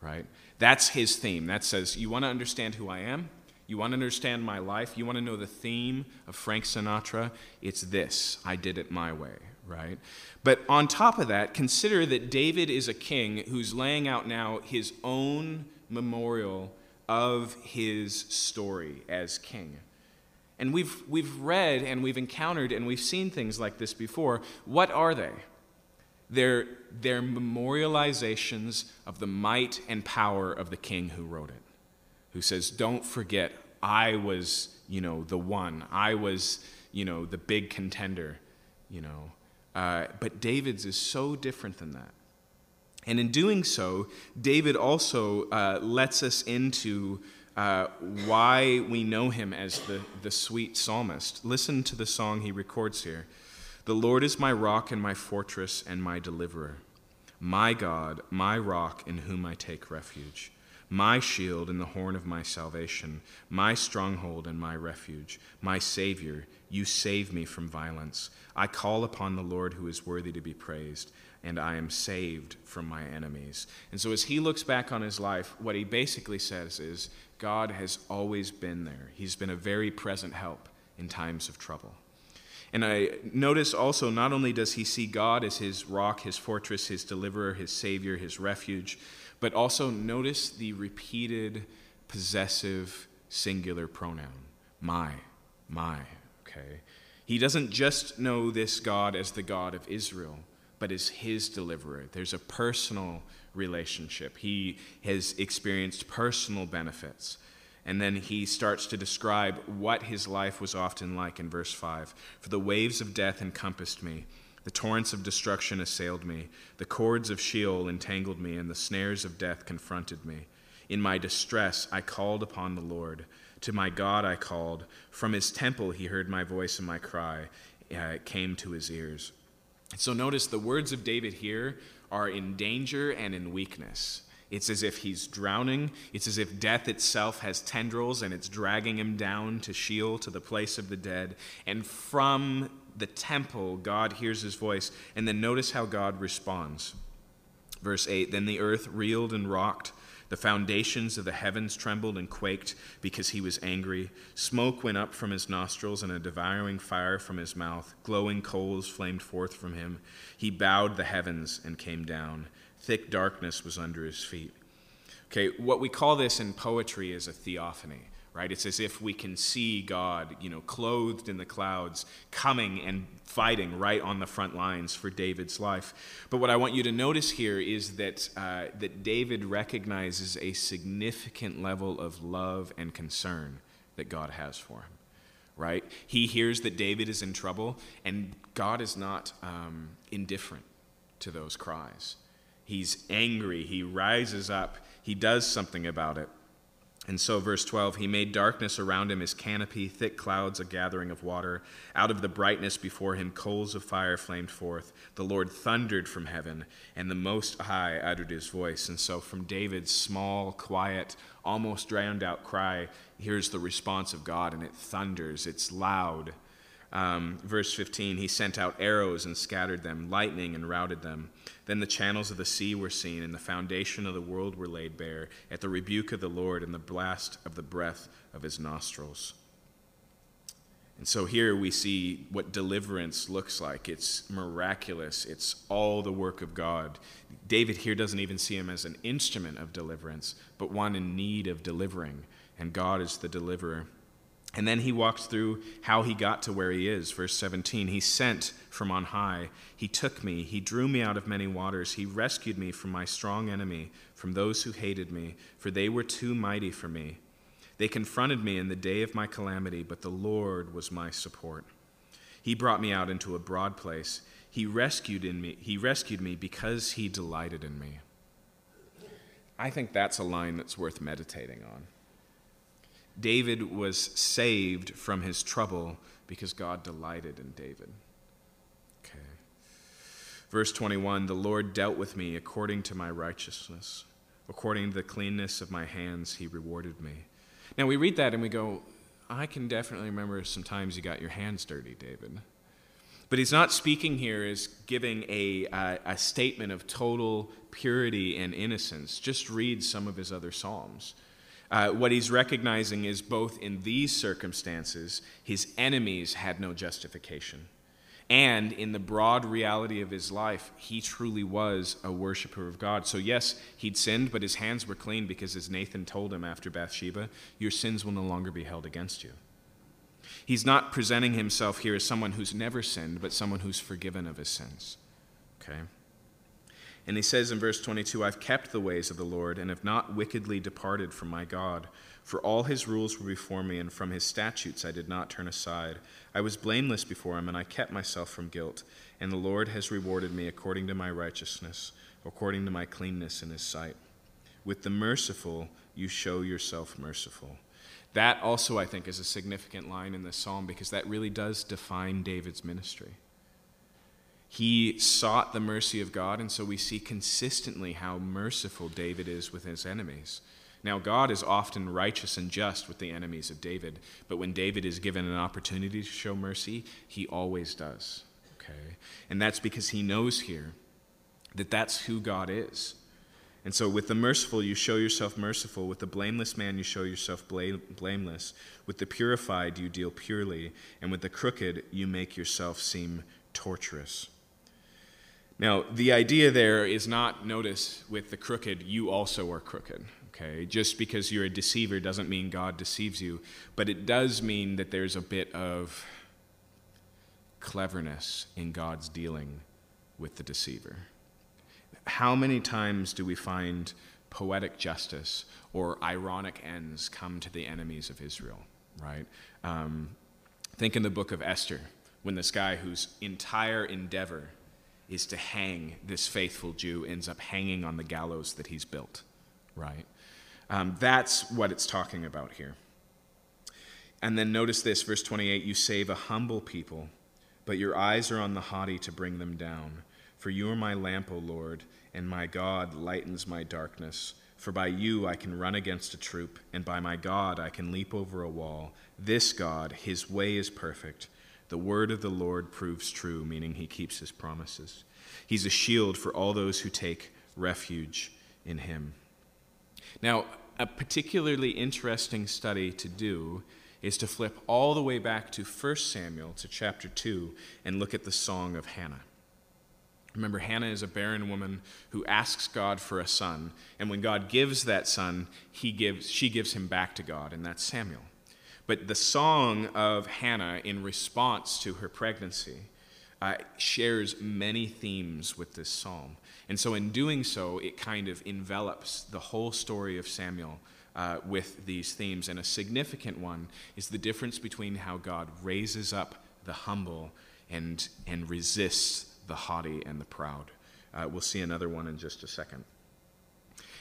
right? That's his theme. That says, You want to understand who I am? You want to understand my life? You want to know the theme of Frank Sinatra? It's this I did it my way, right? But on top of that, consider that David is a king who's laying out now his own memorial of his story as king. And we've, we've read and we've encountered and we've seen things like this before. What are they? They're, they're memorializations of the might and power of the king who wrote it who says, Don't forget, I was, you know, the one. I was, you know, the big contender, you know. Uh, but David's is so different than that. And in doing so, David also uh, lets us into uh, why we know him as the, the sweet psalmist. Listen to the song he records here. The Lord is my rock and my fortress and my deliverer, my God, my rock in whom I take refuge. My shield and the horn of my salvation, my stronghold and my refuge, my Savior, you save me from violence. I call upon the Lord who is worthy to be praised, and I am saved from my enemies. And so, as he looks back on his life, what he basically says is God has always been there. He's been a very present help in times of trouble. And I notice also, not only does he see God as his rock, his fortress, his deliverer, his savior, his refuge, but also notice the repeated possessive singular pronoun my, my, okay? He doesn't just know this God as the God of Israel, but as his deliverer. There's a personal relationship. He has experienced personal benefits. And then he starts to describe what his life was often like in verse 5 For the waves of death encompassed me the torrents of destruction assailed me. The cords of Sheol entangled me, and the snares of death confronted me. In my distress, I called upon the Lord. To my God I called. From his temple he heard my voice, and my cry uh, came to his ears. So notice the words of David here are in danger and in weakness. It's as if he's drowning. It's as if death itself has tendrils and it's dragging him down to Sheol, to the place of the dead. And from the temple, God hears his voice. And then notice how God responds. Verse 8 Then the earth reeled and rocked. The foundations of the heavens trembled and quaked because he was angry. Smoke went up from his nostrils and a devouring fire from his mouth. Glowing coals flamed forth from him. He bowed the heavens and came down. Thick darkness was under his feet. Okay, what we call this in poetry is a theophany, right? It's as if we can see God, you know, clothed in the clouds, coming and fighting right on the front lines for David's life. But what I want you to notice here is that, uh, that David recognizes a significant level of love and concern that God has for him, right? He hears that David is in trouble, and God is not um, indifferent to those cries. He's angry. He rises up. He does something about it. And so, verse 12, he made darkness around him his canopy, thick clouds, a gathering of water. Out of the brightness before him, coals of fire flamed forth. The Lord thundered from heaven, and the Most High uttered his voice. And so, from David's small, quiet, almost drowned out cry, here's the response of God, and it thunders. It's loud. Um, verse 15, he sent out arrows and scattered them, lightning and routed them. Then the channels of the sea were seen, and the foundation of the world were laid bare at the rebuke of the Lord and the blast of the breath of his nostrils. And so here we see what deliverance looks like. It's miraculous, it's all the work of God. David here doesn't even see him as an instrument of deliverance, but one in need of delivering, and God is the deliverer. And then he walks through how he got to where he is. Verse 17 He sent from on high. He took me. He drew me out of many waters. He rescued me from my strong enemy, from those who hated me, for they were too mighty for me. They confronted me in the day of my calamity, but the Lord was my support. He brought me out into a broad place. He rescued in me. He rescued me because he delighted in me. I think that's a line that's worth meditating on. David was saved from his trouble because God delighted in David. Okay. Verse 21 The Lord dealt with me according to my righteousness. According to the cleanness of my hands, he rewarded me. Now we read that and we go, I can definitely remember some times you got your hands dirty, David. But he's not speaking here as giving a, a statement of total purity and innocence. Just read some of his other Psalms. Uh, what he's recognizing is both in these circumstances, his enemies had no justification. And in the broad reality of his life, he truly was a worshiper of God. So, yes, he'd sinned, but his hands were clean because, as Nathan told him after Bathsheba, your sins will no longer be held against you. He's not presenting himself here as someone who's never sinned, but someone who's forgiven of his sins. Okay? And he says in verse 22 I've kept the ways of the Lord and have not wickedly departed from my God. For all his rules were before me, and from his statutes I did not turn aside. I was blameless before him, and I kept myself from guilt. And the Lord has rewarded me according to my righteousness, according to my cleanness in his sight. With the merciful, you show yourself merciful. That also, I think, is a significant line in this psalm because that really does define David's ministry. He sought the mercy of God, and so we see consistently how merciful David is with his enemies. Now, God is often righteous and just with the enemies of David, but when David is given an opportunity to show mercy, he always does. Okay? And that's because he knows here that that's who God is. And so, with the merciful, you show yourself merciful. With the blameless man, you show yourself blameless. With the purified, you deal purely. And with the crooked, you make yourself seem torturous. Now, the idea there is not, notice, with the crooked, you also are crooked. Okay? Just because you're a deceiver doesn't mean God deceives you, but it does mean that there's a bit of cleverness in God's dealing with the deceiver. How many times do we find poetic justice or ironic ends come to the enemies of Israel, right? Um, think in the book of Esther, when this guy whose entire endeavor is to hang this faithful Jew, ends up hanging on the gallows that he's built, right? Um, that's what it's talking about here. And then notice this, verse 28 you save a humble people, but your eyes are on the haughty to bring them down. For you are my lamp, O Lord, and my God lightens my darkness. For by you I can run against a troop, and by my God I can leap over a wall. This God, his way is perfect. The word of the Lord proves true, meaning he keeps his promises. He's a shield for all those who take refuge in him. Now, a particularly interesting study to do is to flip all the way back to 1 Samuel to chapter 2 and look at the Song of Hannah. Remember, Hannah is a barren woman who asks God for a son, and when God gives that son, he gives, she gives him back to God, and that's Samuel. But the song of Hannah in response to her pregnancy uh, shares many themes with this psalm. And so, in doing so, it kind of envelops the whole story of Samuel uh, with these themes. And a significant one is the difference between how God raises up the humble and, and resists the haughty and the proud. Uh, we'll see another one in just a second.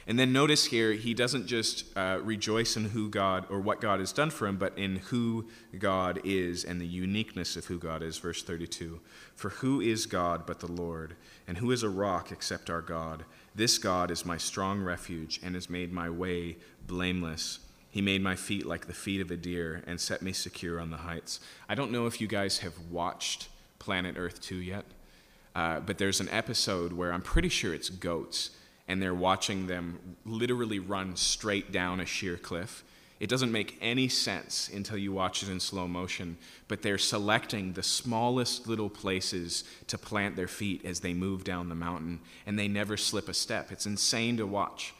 And then notice here, he doesn't just uh, rejoice in who God or what God has done for him, but in who God is and the uniqueness of who God is. Verse 32 For who is God but the Lord? And who is a rock except our God? This God is my strong refuge and has made my way blameless. He made my feet like the feet of a deer and set me secure on the heights. I don't know if you guys have watched Planet Earth 2 yet. Uh, but there's an episode where I'm pretty sure it's goats, and they're watching them literally run straight down a sheer cliff. It doesn't make any sense until you watch it in slow motion, but they're selecting the smallest little places to plant their feet as they move down the mountain, and they never slip a step. It's insane to watch.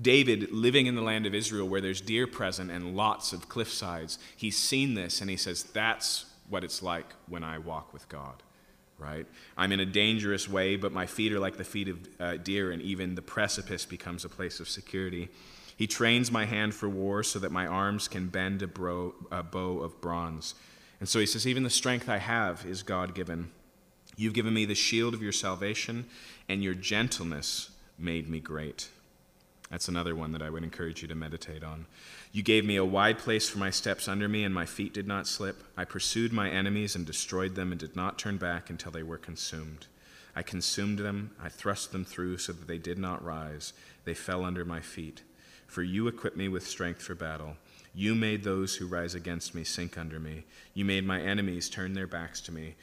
David, living in the land of Israel where there's deer present and lots of cliff sides, he's seen this and he says, That's what it's like when I walk with God right? I'm in a dangerous way, but my feet are like the feet of uh, deer, and even the precipice becomes a place of security. He trains my hand for war so that my arms can bend a, bro, a bow of bronze. And so he says, Even the strength I have is God given. You've given me the shield of your salvation, and your gentleness made me great. That's another one that I would encourage you to meditate on. You gave me a wide place for my steps under me, and my feet did not slip. I pursued my enemies and destroyed them, and did not turn back until they were consumed. I consumed them, I thrust them through so that they did not rise. They fell under my feet. For you equipped me with strength for battle. You made those who rise against me sink under me. You made my enemies turn their backs to me,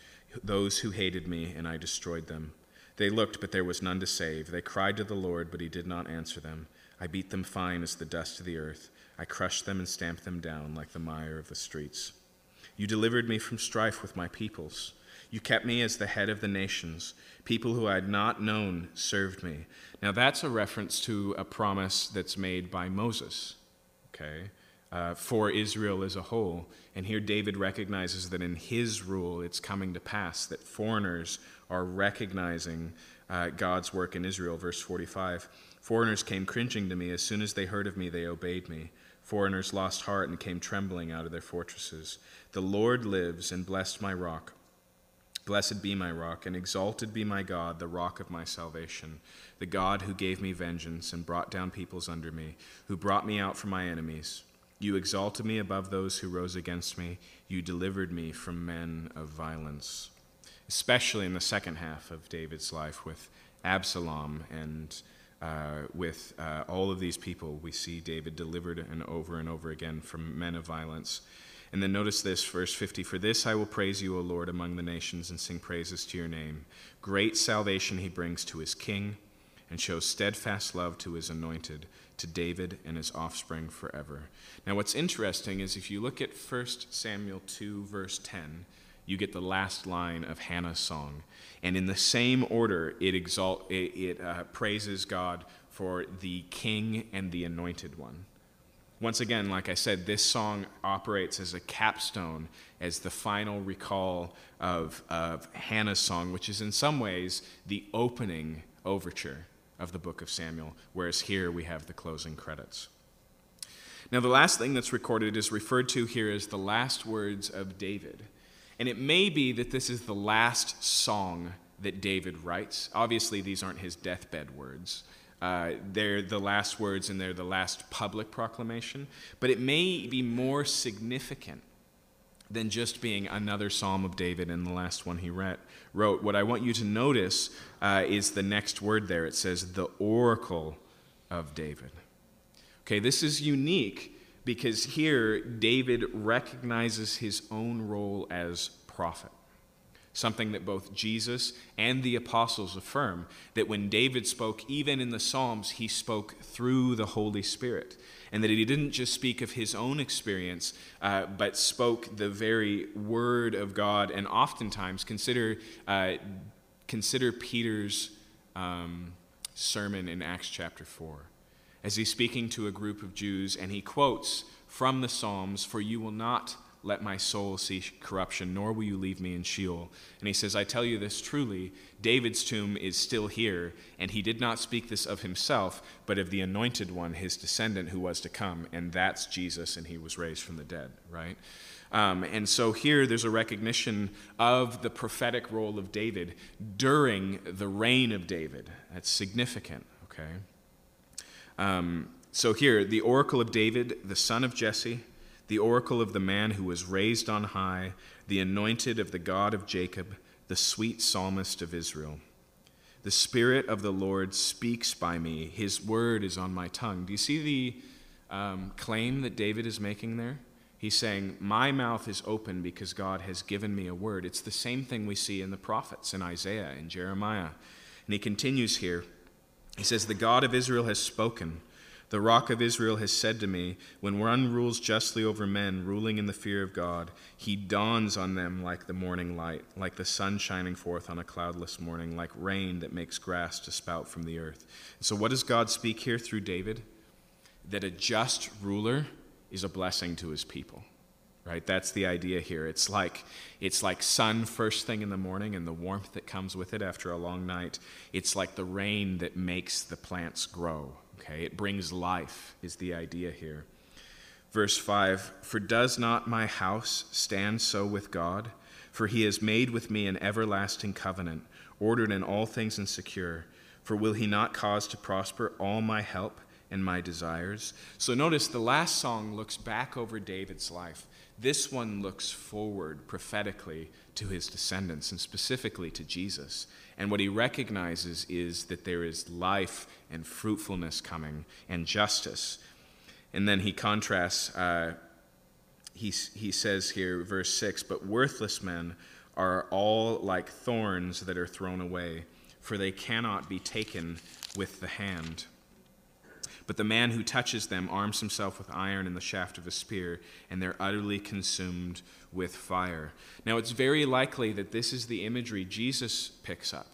those who hated me, and I destroyed them. They looked, but there was none to save. They cried to the Lord, but he did not answer them. I beat them fine as the dust of the earth. I crushed them and stamped them down like the mire of the streets. You delivered me from strife with my peoples. You kept me as the head of the nations. People who I had not known served me. Now, that's a reference to a promise that's made by Moses, okay, uh, for Israel as a whole. And here David recognizes that in his rule, it's coming to pass that foreigners are recognizing uh, God's work in Israel. Verse 45 Foreigners came cringing to me. As soon as they heard of me, they obeyed me. Foreigners lost heart and came trembling out of their fortresses. The Lord lives and blessed my rock. Blessed be my rock, and exalted be my God, the rock of my salvation, the God who gave me vengeance and brought down peoples under me, who brought me out from my enemies. You exalted me above those who rose against me. You delivered me from men of violence. Especially in the second half of David's life with Absalom and uh, with uh, all of these people, we see David delivered and over and over again from men of violence. And then notice this, verse 50 For this I will praise you, O Lord, among the nations, and sing praises to your name. Great salvation he brings to his king, and shows steadfast love to his anointed, to David and his offspring forever. Now, what's interesting is if you look at 1 Samuel 2, verse 10, you get the last line of Hannah's song. And in the same order, it, exalt, it, it uh, praises God for the king and the anointed one. Once again, like I said, this song operates as a capstone, as the final recall of, of Hannah's song, which is in some ways the opening overture of the book of Samuel, whereas here we have the closing credits. Now, the last thing that's recorded is referred to here as the last words of David. And it may be that this is the last song that David writes. Obviously, these aren't his deathbed words. Uh, they're the last words and they're the last public proclamation. But it may be more significant than just being another Psalm of David and the last one he read, wrote. What I want you to notice uh, is the next word there. It says, the oracle of David. Okay, this is unique because here David recognizes his own role as prophet. Something that both Jesus and the apostles affirm that when David spoke, even in the Psalms, he spoke through the Holy Spirit. And that he didn't just speak of his own experience, uh, but spoke the very word of God. And oftentimes, consider uh, consider Peter's um, sermon in Acts chapter 4 as he's speaking to a group of Jews, and he quotes from the Psalms, For you will not let my soul see corruption, nor will you leave me in Sheol. And he says, I tell you this truly David's tomb is still here, and he did not speak this of himself, but of the anointed one, his descendant who was to come, and that's Jesus, and he was raised from the dead, right? Um, and so here there's a recognition of the prophetic role of David during the reign of David. That's significant, okay? Um, so here, the oracle of David, the son of Jesse the oracle of the man who was raised on high, the anointed of the God of Jacob, the sweet psalmist of Israel. The Spirit of the Lord speaks by me, His word is on my tongue. Do you see the um, claim that David is making there? He's saying, My mouth is open because God has given me a word. It's the same thing we see in the prophets, in Isaiah, in Jeremiah. And he continues here. He says, The God of Israel has spoken. The rock of Israel has said to me, When one rules justly over men, ruling in the fear of God, he dawns on them like the morning light, like the sun shining forth on a cloudless morning, like rain that makes grass to spout from the earth. So, what does God speak here through David? That a just ruler is a blessing to his people right that's the idea here it's like it's like sun first thing in the morning and the warmth that comes with it after a long night it's like the rain that makes the plants grow Okay, it brings life, is the idea here. Verse 5 For does not my house stand so with God? For he has made with me an everlasting covenant, ordered in all things and secure. For will he not cause to prosper all my help and my desires? So notice the last song looks back over David's life. This one looks forward prophetically to his descendants and specifically to Jesus. And what he recognizes is that there is life and fruitfulness coming and justice. And then he contrasts, uh, he, he says here, verse 6 But worthless men are all like thorns that are thrown away, for they cannot be taken with the hand. But the man who touches them arms himself with iron and the shaft of a spear, and they're utterly consumed with fire. Now, it's very likely that this is the imagery Jesus picks up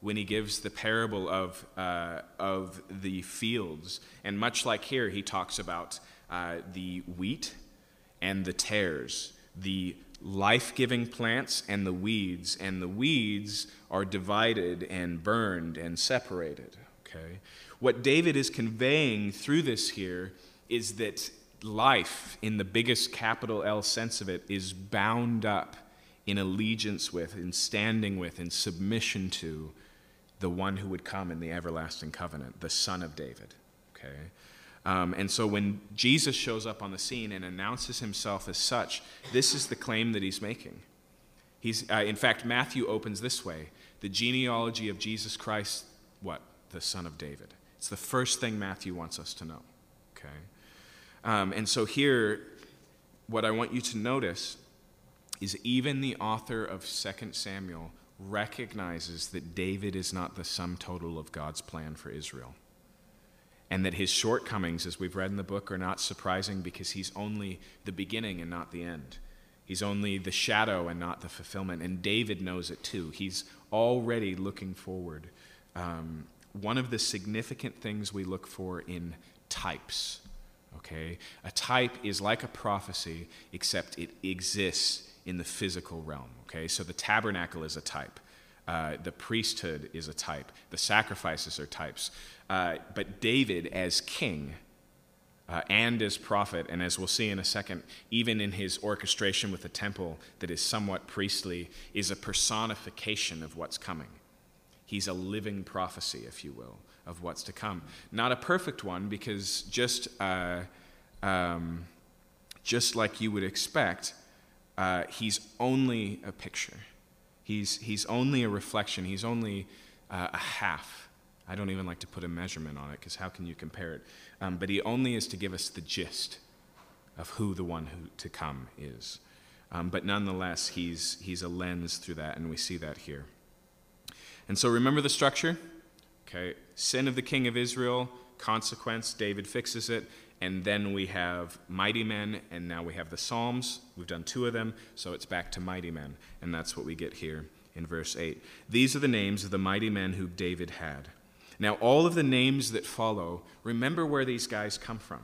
when he gives the parable of, uh, of the fields. And much like here, he talks about uh, the wheat and the tares, the life giving plants and the weeds. And the weeds are divided and burned and separated. Okay? What David is conveying through this here is that life, in the biggest capital L sense of it, is bound up in allegiance with, in standing with, in submission to the one who would come in the everlasting covenant, the Son of David. Okay? Um, and so when Jesus shows up on the scene and announces himself as such, this is the claim that he's making. He's, uh, in fact, Matthew opens this way the genealogy of Jesus Christ, what? The Son of David. It's the first thing Matthew wants us to know. Okay? Um, and so here, what I want you to notice is even the author of 2 Samuel recognizes that David is not the sum total of God's plan for Israel. And that his shortcomings, as we've read in the book, are not surprising because he's only the beginning and not the end. He's only the shadow and not the fulfillment. And David knows it too. He's already looking forward um, one of the significant things we look for in types. Okay? A type is like a prophecy, except it exists in the physical realm. Okay? So the tabernacle is a type. Uh, the priesthood is a type. The sacrifices are types. Uh, but David, as king, uh, and as prophet, and as we'll see in a second, even in his orchestration with the temple that is somewhat priestly, is a personification of what's coming. He's a living prophecy, if you will, of what's to come. Not a perfect one, because just, uh, um, just like you would expect, uh, he's only a picture. He's, he's only a reflection. He's only uh, a half. I don't even like to put a measurement on it, because how can you compare it? Um, but he only is to give us the gist of who the one who to come is. Um, but nonetheless, he's, he's a lens through that, and we see that here. And so remember the structure? Okay, sin of the king of Israel, consequence, David fixes it, and then we have mighty men, and now we have the Psalms. We've done two of them, so it's back to mighty men, and that's what we get here in verse 8. These are the names of the mighty men whom David had. Now, all of the names that follow, remember where these guys come from.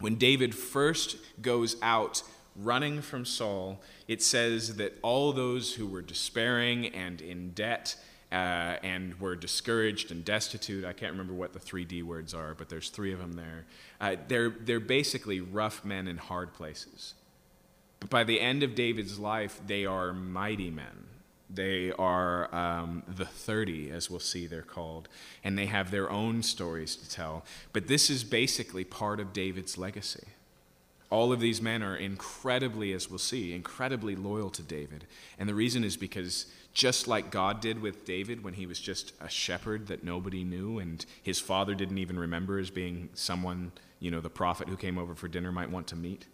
When David first goes out running from Saul, it says that all those who were despairing and in debt uh, and were discouraged and destitute. I can't remember what the three D words are, but there's three of them there. Uh, they're, they're basically rough men in hard places. But by the end of David's life, they are mighty men. They are um, the 30, as we'll see they're called, and they have their own stories to tell. But this is basically part of David's legacy. All of these men are incredibly, as we'll see, incredibly loyal to David. And the reason is because just like God did with David when he was just a shepherd that nobody knew and his father didn't even remember as being someone, you know, the prophet who came over for dinner might want to meet.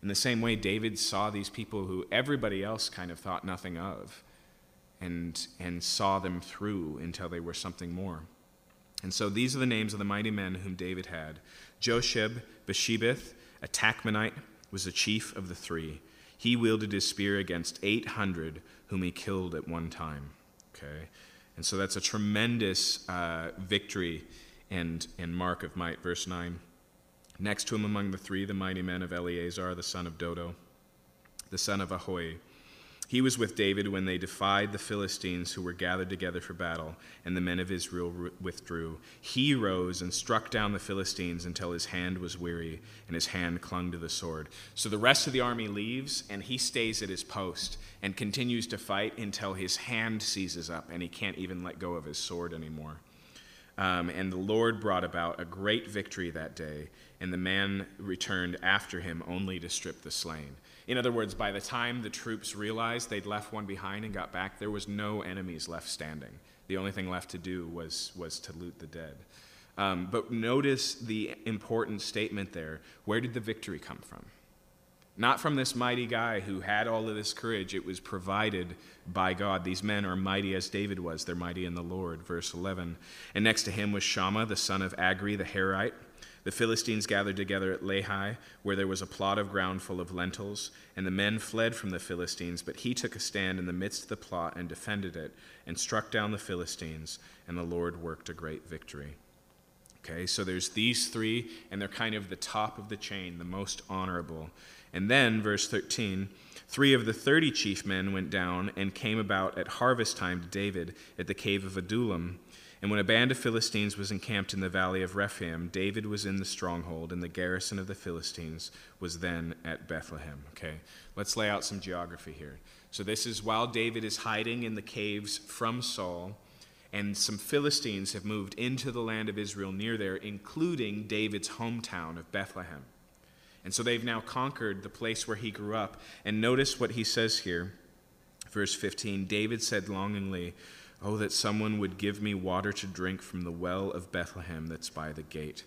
In the same way, David saw these people who everybody else kind of thought nothing of and, and saw them through until they were something more. And so these are the names of the mighty men whom David had Josheb, Basshebeth, a Tahchemonite, was the chief of the three. He wielded his spear against 800 whom he killed at one time. Okay? And so that's a tremendous uh, victory and, and mark of might. Verse 9. Next to him among the three, the mighty men of Eleazar, the son of Dodo, the son of Ahohi he was with David when they defied the Philistines who were gathered together for battle, and the men of Israel withdrew. He rose and struck down the Philistines until his hand was weary, and his hand clung to the sword. So the rest of the army leaves, and he stays at his post and continues to fight until his hand seizes up, and he can't even let go of his sword anymore. Um, and the Lord brought about a great victory that day, and the man returned after him only to strip the slain. In other words, by the time the troops realized they'd left one behind and got back, there was no enemies left standing. The only thing left to do was, was to loot the dead. Um, but notice the important statement there. Where did the victory come from? Not from this mighty guy who had all of this courage. It was provided by God. These men are mighty as David was. They're mighty in the Lord. Verse 11. And next to him was Shammah, the son of Agri the Hararite the Philistines gathered together at Lehi, where there was a plot of ground full of lentils, and the men fled from the Philistines, but he took a stand in the midst of the plot and defended it, and struck down the Philistines, and the Lord worked a great victory. Okay, so there's these three, and they're kind of the top of the chain, the most honorable. And then, verse 13, three of the thirty chief men went down and came about at harvest time to David at the cave of Adullam and when a band of Philistines was encamped in the valley of Rephaim, David was in the stronghold, and the garrison of the Philistines was then at Bethlehem. Okay, let's lay out some geography here. So, this is while David is hiding in the caves from Saul, and some Philistines have moved into the land of Israel near there, including David's hometown of Bethlehem. And so they've now conquered the place where he grew up. And notice what he says here, verse 15 David said longingly, Oh, that someone would give me water to drink from the well of Bethlehem that's by the gate.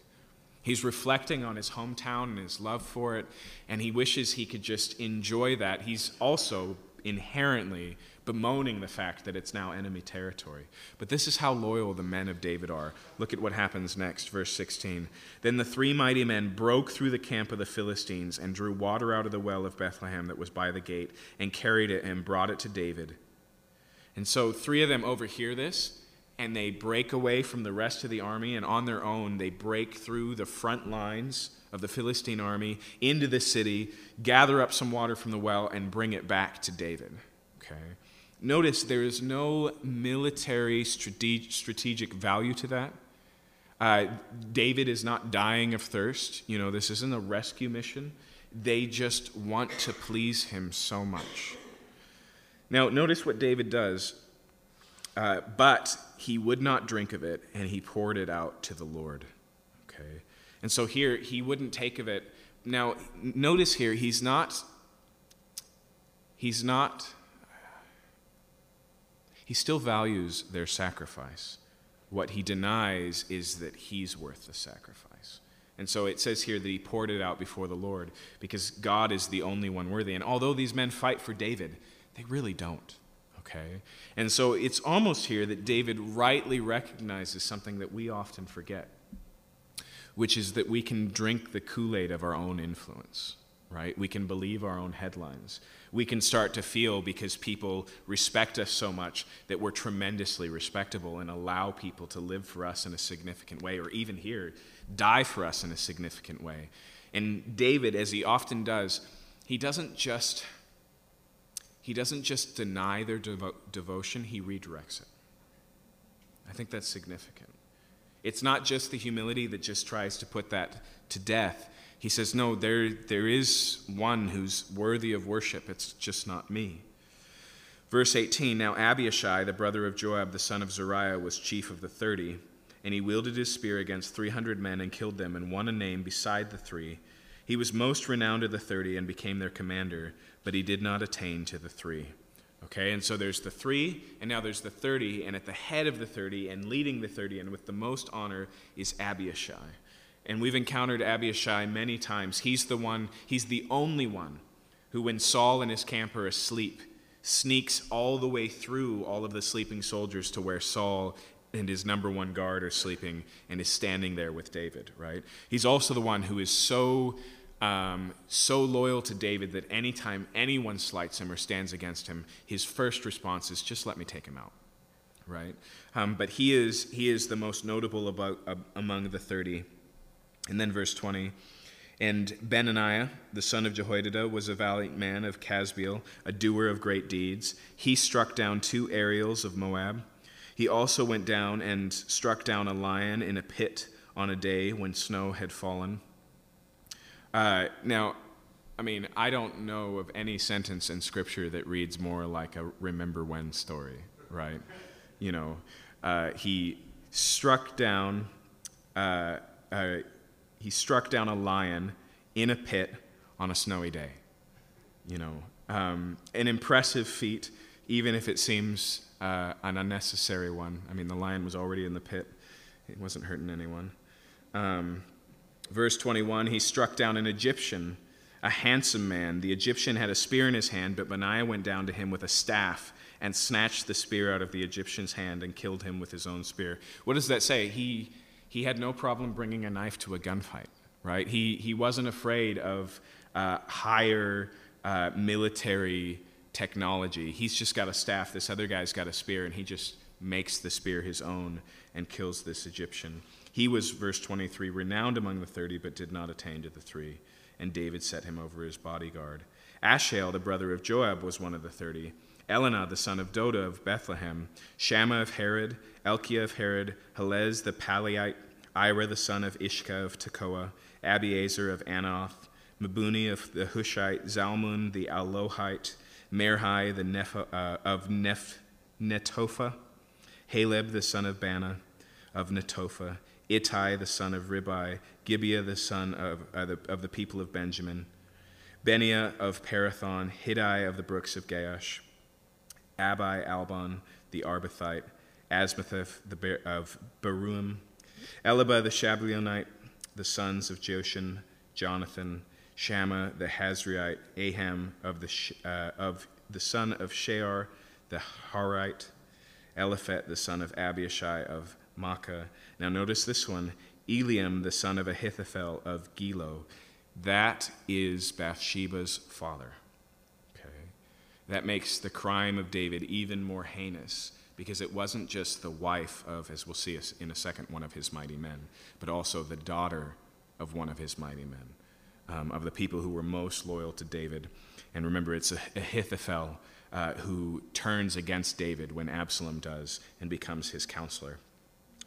He's reflecting on his hometown and his love for it, and he wishes he could just enjoy that. He's also inherently bemoaning the fact that it's now enemy territory. But this is how loyal the men of David are. Look at what happens next, verse 16. Then the three mighty men broke through the camp of the Philistines and drew water out of the well of Bethlehem that was by the gate, and carried it and brought it to David. And so three of them overhear this and they break away from the rest of the army, and on their own, they break through the front lines of the Philistine army into the city, gather up some water from the well, and bring it back to David. Okay? Notice there is no military strategic value to that. Uh, David is not dying of thirst. You know, this isn't a rescue mission. They just want to please him so much. Now, notice what David does. Uh, but he would not drink of it, and he poured it out to the Lord. Okay? And so here, he wouldn't take of it. Now, notice here, he's not, he's not, he still values their sacrifice. What he denies is that he's worth the sacrifice. And so it says here that he poured it out before the Lord because God is the only one worthy. And although these men fight for David, they really don't. Okay? And so it's almost here that David rightly recognizes something that we often forget, which is that we can drink the Kool Aid of our own influence. right? We can believe our own headlines. We can start to feel because people respect us so much that we're tremendously respectable and allow people to live for us in a significant way, or even here, die for us in a significant way. And David, as he often does, he doesn't just he doesn't just deny their devo- devotion, he redirects it. I think that's significant. It's not just the humility that just tries to put that to death. He says, No, there, there is one who's worthy of worship. It's just not me. Verse 18 Now Abishai, the brother of Joab, the son of Zeruiah, was chief of the thirty, and he wielded his spear against 300 men and killed them, and won a name beside the three. He was most renowned of the thirty and became their commander but he did not attain to the three. Okay, and so there's the three, and now there's the 30, and at the head of the 30 and leading the 30 and with the most honor is Abishai. And we've encountered Abishai many times. He's the one, he's the only one who, when Saul and his camp are asleep, sneaks all the way through all of the sleeping soldiers to where Saul and his number one guard are sleeping and is standing there with David, right? He's also the one who is so um, so loyal to David that anytime anyone slights him or stands against him, his first response is, just let me take him out. Right? Um, but he is, he is the most notable about, uh, among the 30. And then verse 20. And Benaiah, the son of Jehoiada, was a valiant man of Kabzeel, a doer of great deeds. He struck down two Ariels of Moab. He also went down and struck down a lion in a pit on a day when snow had fallen. Uh, now, I mean, I don't know of any sentence in Scripture that reads more like a remember when story, right? You know, uh, he struck down, uh, uh, he struck down a lion in a pit on a snowy day. You know, um, an impressive feat, even if it seems uh, an unnecessary one. I mean, the lion was already in the pit; it wasn't hurting anyone. Um, Verse 21 He struck down an Egyptian, a handsome man. The Egyptian had a spear in his hand, but Benaiah went down to him with a staff and snatched the spear out of the Egyptian's hand and killed him with his own spear. What does that say? He, he had no problem bringing a knife to a gunfight, right? He, he wasn't afraid of uh, higher uh, military technology. He's just got a staff. This other guy's got a spear, and he just makes the spear his own and kills this Egyptian. He was, verse 23, renowned among the thirty, but did not attain to the three. And David set him over his bodyguard. Asahel, the brother of Joab, was one of the thirty. Elkanah, the son of Dodo of Bethlehem, Shammah of Harod, Elika of Harod, Helez the Paltite, Ira the son of Ishka of Tekoa, Abiezer of Anath, Mebuni of the Hushathite, Zalmon the Ahohite, Maharai the Neph- uh, of Neph- Netophah, Heleb the son of Baanah of Netophah, Ittai the son of Ribai, Gibeah the son of, uh, the, of the people of Benjamin, Benaiah of Pirathon, Hiddai of the brooks of Gaash, Abi Albon the Arbathite, Asmatheth the of Bahurim, Eliahba the Shaalbonite, the sons of Jashen, Jonathan, Shammah the Hazreite, Ahiam of the, uh, of the son of Sharar the Hararite, Eliphelet the son of Abishai of Maacah. Now, notice this one Eliam, the son of Ahithophel of Gilo. That is Bathsheba's father. Okay? That makes the crime of David even more heinous because it wasn't just the wife of, as we'll see in a second, one of his mighty men, but also the daughter of one of his mighty men, um, of the people who were most loyal to David. And remember, it's Ahithophel uh, who turns against David when Absalom does and becomes his counselor.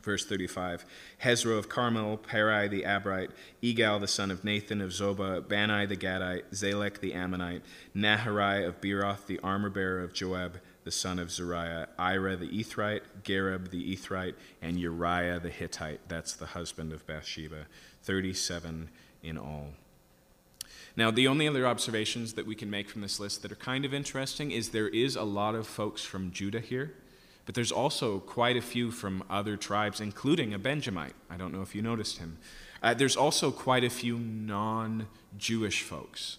Verse 35 Hezro of Carmel, Paarai the Arbite, Igal the son of Nathan of Zobah, Bani the Gadite, Zelek the Ammonite, Naharai of Beeroth, the armor bearer of Joab, the son of Zeruiah, Ira the Ithrite, Gareb the Ithrite, and Uriah the Hittite. That's the husband of Bathsheba. 37 in all. Now, the only other observations that we can make from this list that are kind of interesting is there is a lot of folks from Judah here. But there's also quite a few from other tribes, including a Benjamite. I don't know if you noticed him. Uh, there's also quite a few non Jewish folks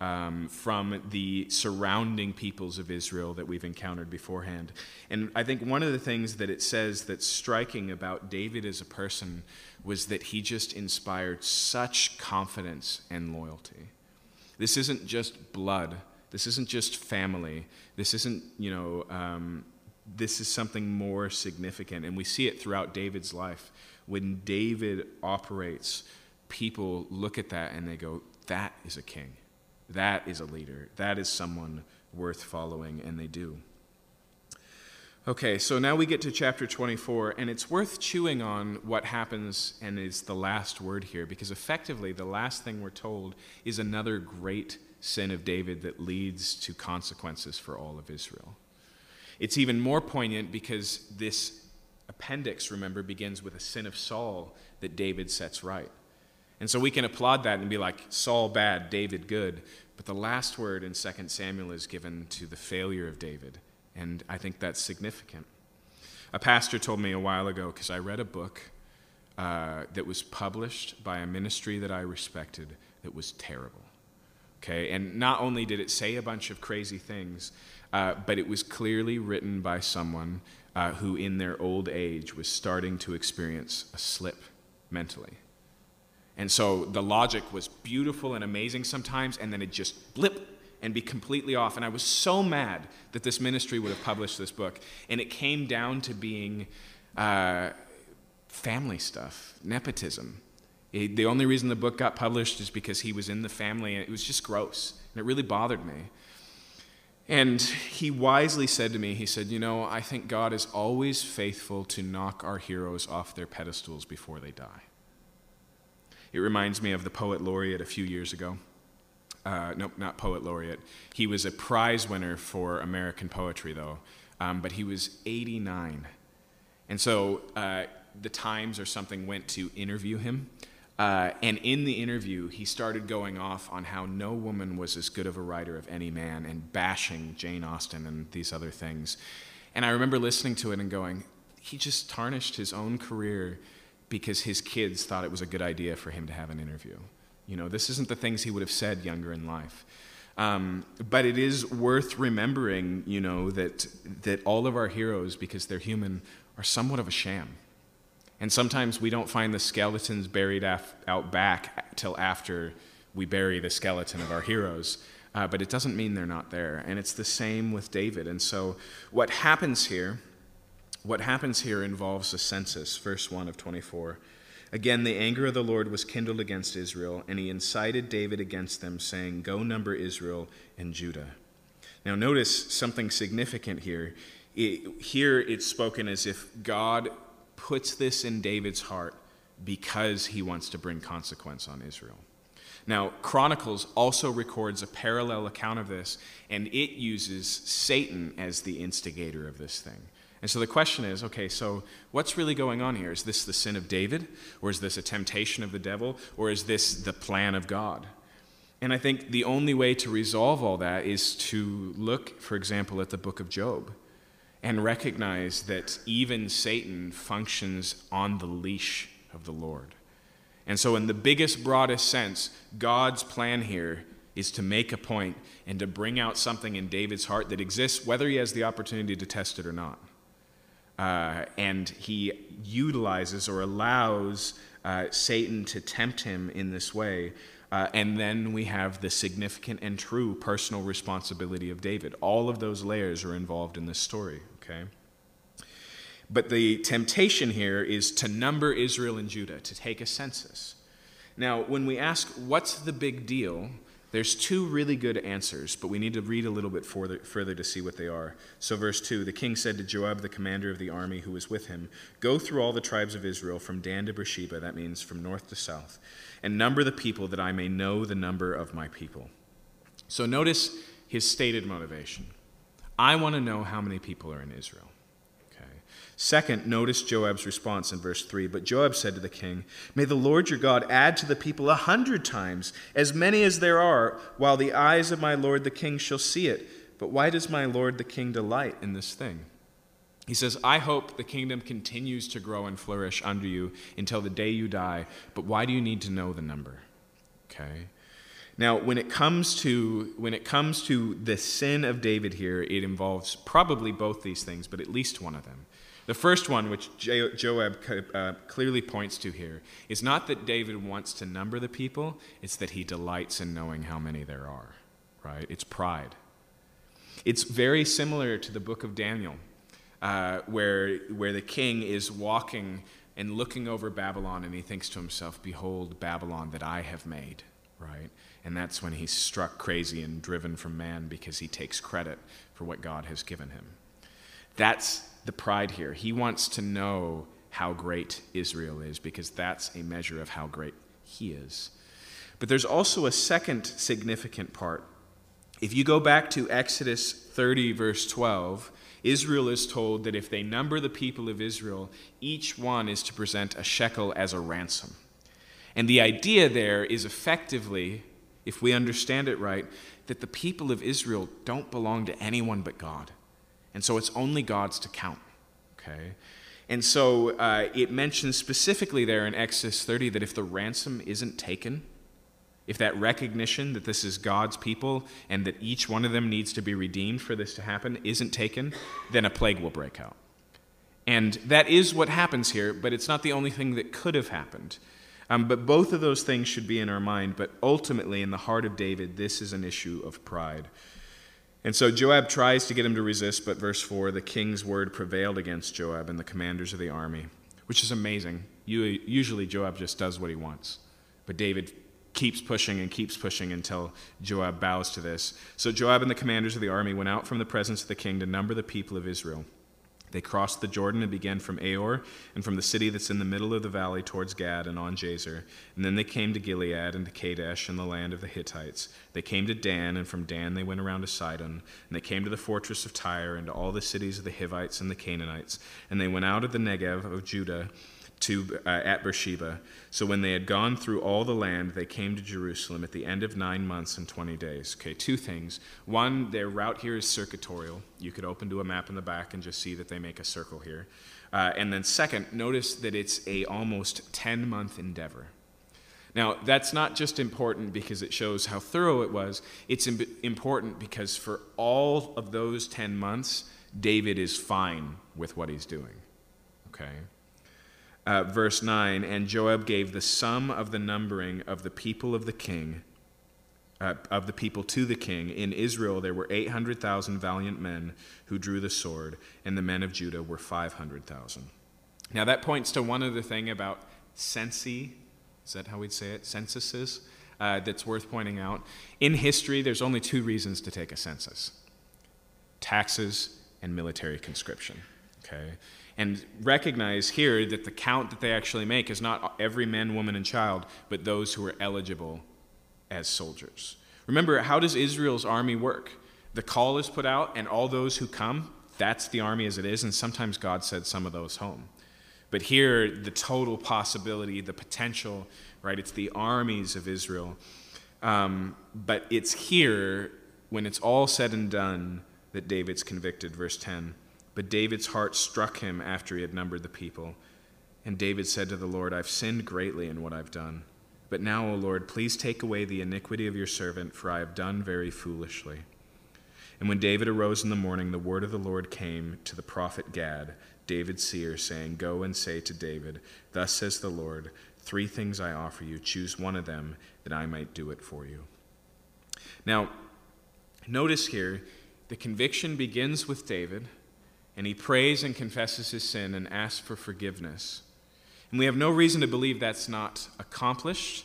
um, from the surrounding peoples of Israel that we've encountered beforehand. And I think one of the things that it says that's striking about David as a person was that he just inspired such confidence and loyalty This isn't just blood. This isn't just family. This isn't, you know, um, this is something more significant. And we see it throughout David's life. When David operates, people look at that and they go, that is a king. That is a leader. That is someone worth following, and they do. Okay, so now we get to chapter 24, and it's worth chewing on what happens and is the last word here, because effectively, the last thing we're told is another great sin of David that leads to consequences for all of Israel. It's even more poignant because this appendix, remember, begins with a sin of Saul that David sets right. And so we can applaud that and be like, Saul bad, David good. But the last word in 2 Samuel is given to the failure of David and I think that's significant. A pastor told me a while ago, because I read a book uh, that was published by a ministry that I respected that was terrible. Okay, and not only did it say a bunch of crazy things, uh, but it was clearly written by someone uh, who, in their old age, was starting to experience a slip mentally. And so the logic was beautiful and amazing sometimes, and then it just blip and be completely off. And I was so mad that this ministry would have published this book. And it came down to being uh, family stuff, nepotism. It, the only reason the book got published is because he was in the family, and it was just gross. And it really bothered me. And he wisely said to me, he said, You know, I think God is always faithful to knock our heroes off their pedestals before they die. It reminds me of the poet laureate a few years ago uh, nope, not poet laureate. He was a prize winner for American poetry, though, um, but he was 89. And so uh, the Times or something went to interview him. Uh, and in the interview, he started going off on how no woman was as good of a writer of any man and bashing Jane Austen and these other things. And I remember listening to it and going, he just tarnished his own career because his kids thought it was a good idea for him to have an interview. You know, this isn't the things he would have said younger in life. Um, but it is worth remembering, you know, that, that all of our heroes, because they're human, are somewhat of a sham. And sometimes we don't find the skeletons buried af- out back till after we bury the skeleton of our heroes. Uh, but it doesn't mean they're not there. And it's the same with David. And so what happens here, what happens here involves a census, verse 1 of 24. Again, the anger of the Lord was kindled against Israel, and he incited David against them, saying, Go number Israel and Judah. Now, notice something significant here. It, here it's spoken as if God puts this in David's heart because he wants to bring consequence on Israel. Now, Chronicles also records a parallel account of this, and it uses Satan as the instigator of this thing. And so the question is okay, so what's really going on here? Is this the sin of David? Or is this a temptation of the devil? Or is this the plan of God? And I think the only way to resolve all that is to look, for example, at the book of Job and recognize that even Satan functions on the leash of the Lord. And so, in the biggest, broadest sense, God's plan here is to make a point and to bring out something in David's heart that exists, whether he has the opportunity to test it or not. Uh, and he utilizes or allows uh, Satan to tempt him in this way. Uh, and then we have the significant and true personal responsibility of David. All of those layers are involved in this story, okay? But the temptation here is to number Israel and Judah, to take a census. Now, when we ask, what's the big deal? There's two really good answers, but we need to read a little bit further, further to see what they are. So, verse 2 The king said to Joab, the commander of the army who was with him, Go through all the tribes of Israel from Dan to Beersheba, that means from north to south, and number the people that I may know the number of my people. So, notice his stated motivation I want to know how many people are in Israel. Second, notice Joab's response in verse 3. But Joab said to the king, May the Lord your God add to the people a hundred times, as many as there are, while the eyes of my lord the king shall see it. But why does my lord the king delight in this thing? He says, I hope the kingdom continues to grow and flourish under you until the day you die, but why do you need to know the number? Okay. Now, when it comes to when it comes to the sin of David here, it involves probably both these things, but at least one of them. The first one, which Joab uh, clearly points to here, is not that David wants to number the people, it's that he delights in knowing how many there are, right? It's pride. It's very similar to the book of Daniel, uh, where, where the king is walking and looking over Babylon and he thinks to himself, Behold, Babylon that I have made, right? And that's when he's struck crazy and driven from man because he takes credit for what God has given him. That's the pride here. He wants to know how great Israel is because that's a measure of how great he is. But there's also a second significant part. If you go back to Exodus 30, verse 12, Israel is told that if they number the people of Israel, each one is to present a shekel as a ransom. And the idea there is effectively, if we understand it right, that the people of Israel don't belong to anyone but God. And so it's only God's to count. Okay? And so uh, it mentions specifically there in Exodus 30 that if the ransom isn't taken, if that recognition that this is God's people and that each one of them needs to be redeemed for this to happen isn't taken, then a plague will break out. And that is what happens here, but it's not the only thing that could have happened. Um, but both of those things should be in our mind. But ultimately, in the heart of David, this is an issue of pride. And so Joab tries to get him to resist, but verse 4 the king's word prevailed against Joab and the commanders of the army, which is amazing. Usually, Joab just does what he wants. But David keeps pushing and keeps pushing until Joab bows to this. So Joab and the commanders of the army went out from the presence of the king to number the people of Israel. They crossed the Jordan and began from Aroer and from the city that's in the middle of the valley towards Gad and on Jazer. And then they came to Gilead and to Kadesh and the land of the Hittites. They came to Dan, and from Dan they went around to Sidon. And they came to the fortress of Tyre and to all the cities of the Hivites and the Canaanites. And they went out of the Negev of Judah to uh, at Beersheba. So when they had gone through all the land, they came to Jerusalem at the end of nine months and 20 days. Okay, two things. One, their route here is circuitorial. You could open to a map in the back and just see that they make a circle here. Uh, and then second, notice that it's a almost 10 month endeavor. Now, that's not just important because it shows how thorough it was. It's important because for all of those 10 months, David is fine with what he's doing. Okay? Uh, verse 9 And Joab gave the sum of the numbering of the people of the king, uh, of the people to the king. In Israel there were 800,000 valiant men who drew the sword, and the men of Judah were 500,000. Now that points to one other thing about censi. Is that how we'd say it? Censuses. Uh, that's worth pointing out. In history, there's only two reasons to take a census taxes and military conscription. Okay? And recognize here that the count that they actually make is not every man, woman, and child, but those who are eligible as soldiers. Remember, how does Israel's army work? The call is put out, and all those who come, that's the army as it is, and sometimes God sends some of those home. But here, the total possibility, the potential, right? It's the armies of Israel. Um, but it's here, when it's all said and done, that David's convicted. Verse 10. But David's heart struck him after he had numbered the people. And David said to the Lord, I've sinned greatly in what I've done. But now, O Lord, please take away the iniquity of your servant, for I have done very foolishly. And when David arose in the morning, the word of the Lord came to the prophet Gad, David's seer, saying, Go and say to David, Thus says the Lord, Three things I offer you. Choose one of them, that I might do it for you. Now, notice here, the conviction begins with David and he prays and confesses his sin and asks for forgiveness. And we have no reason to believe that's not accomplished.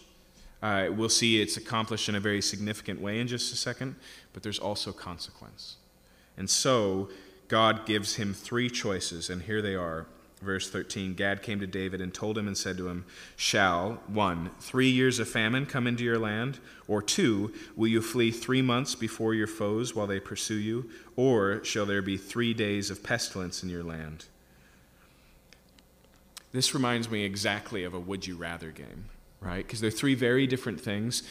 Uh, we'll see it's accomplished in a very significant way in just a second, but there's also consequence. And so God gives him three choices, and here they are Verse 13 Gad came to David and told him and said to him, Shall, one, three years of famine come into your land? Or two, will you flee three months before your foes while they pursue you? Or shall there be three days of pestilence in your land? This reminds me exactly of a would you rather game, right? Because they're three very different things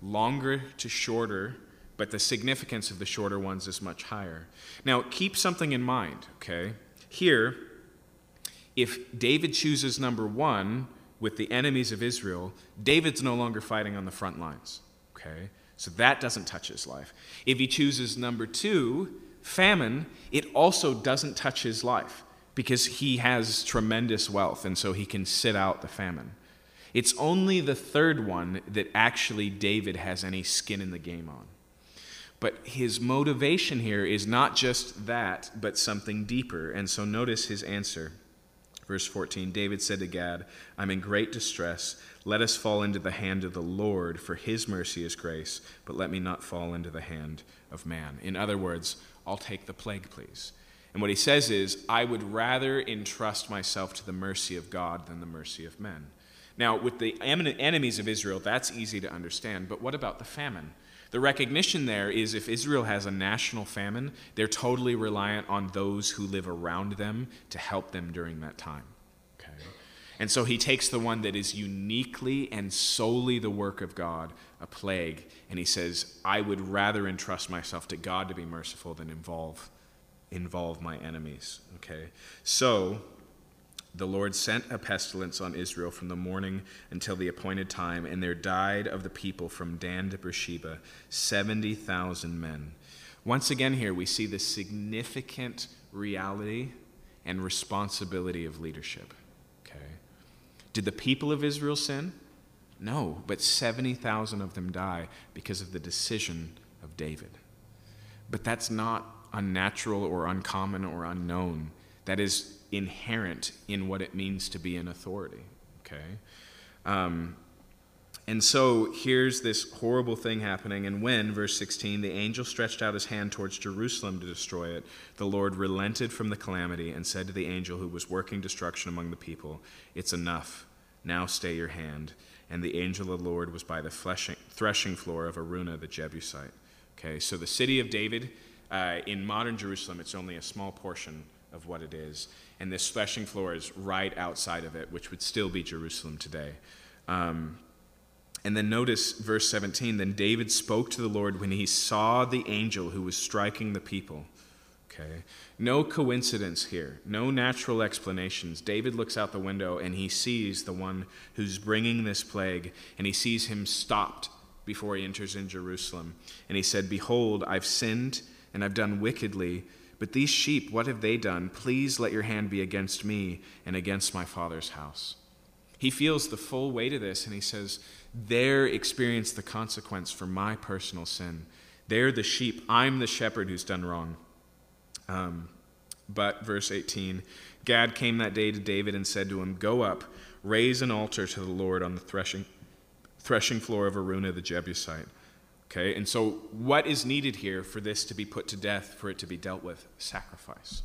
longer to shorter, but the significance of the shorter ones is much higher. Now, keep something in mind, okay? Here, if David chooses number one with the enemies of Israel, David's no longer fighting on the front lines. Okay? So that doesn't touch his life. If he chooses number two, famine, it also doesn't touch his life because he has tremendous wealth, and so he can sit out the famine. It's only the third one that actually David has any skin in the game on. But his motivation here is not just that, but something deeper. And so notice his answer. Verse 14 David said to Gad, I'm in great distress. Let us fall into the hand of the Lord, for his mercy is grace, but let me not fall into the hand of man. In other words, I'll take the plague, please. And what he says is, I would rather entrust myself to the mercy of God than the mercy of men. Now, with the enemies of Israel, that's easy to understand, but what about the famine? The recognition there is if Israel has a national famine, they're totally reliant on those who live around them to help them during that time. Okay? And so he takes the one that is uniquely and solely the work of God, a plague, and he says, I would rather entrust myself to God to be merciful than involve involve my enemies. Okay? So the Lord sent a pestilence on Israel from the morning until the appointed time, and there died of the people from Dan to Beersheba 70,000 men. Once again, here we see the significant reality and responsibility of leadership. Okay? Did the people of Israel sin? No, but 70,000 of them die because of the decision of David. But that's not unnatural or uncommon or unknown. That is inherent in what it means to be an authority. Okay? Um, and so here's this horrible thing happening. And when, verse 16, the angel stretched out his hand towards Jerusalem to destroy it, the Lord relented from the calamity and said to the angel who was working destruction among the people, It's enough. Now stay your hand. And the angel of the Lord was by the threshing floor of Araunah the Jebusite. Okay, so the city of David, uh, in modern Jerusalem, it's only a small portion of what it is. And this threshing floor is right outside of it, which would still be Jerusalem today. Um, and then notice verse 17 then David spoke to the Lord when he saw the angel who was striking the people. Okay. No coincidence here, no natural explanations. David looks out the window and he sees the one who's bringing this plague, and he sees him stopped before he enters in Jerusalem. And he said, Behold, I've sinned and I've done wickedly. But these sheep, what have they done? Please let your hand be against me and against my father's house. He feels the full weight of this and he says, They're experience the consequence for my personal sin. They're the sheep. I'm the shepherd who's done wrong. Um, but, verse 18 Gad came that day to David and said to him, Go up, raise an altar to the Lord on the threshing, threshing floor of Araunah the Jebusite. Okay, and so what is needed here for this to be put to death, for it to be dealt with? Sacrifice.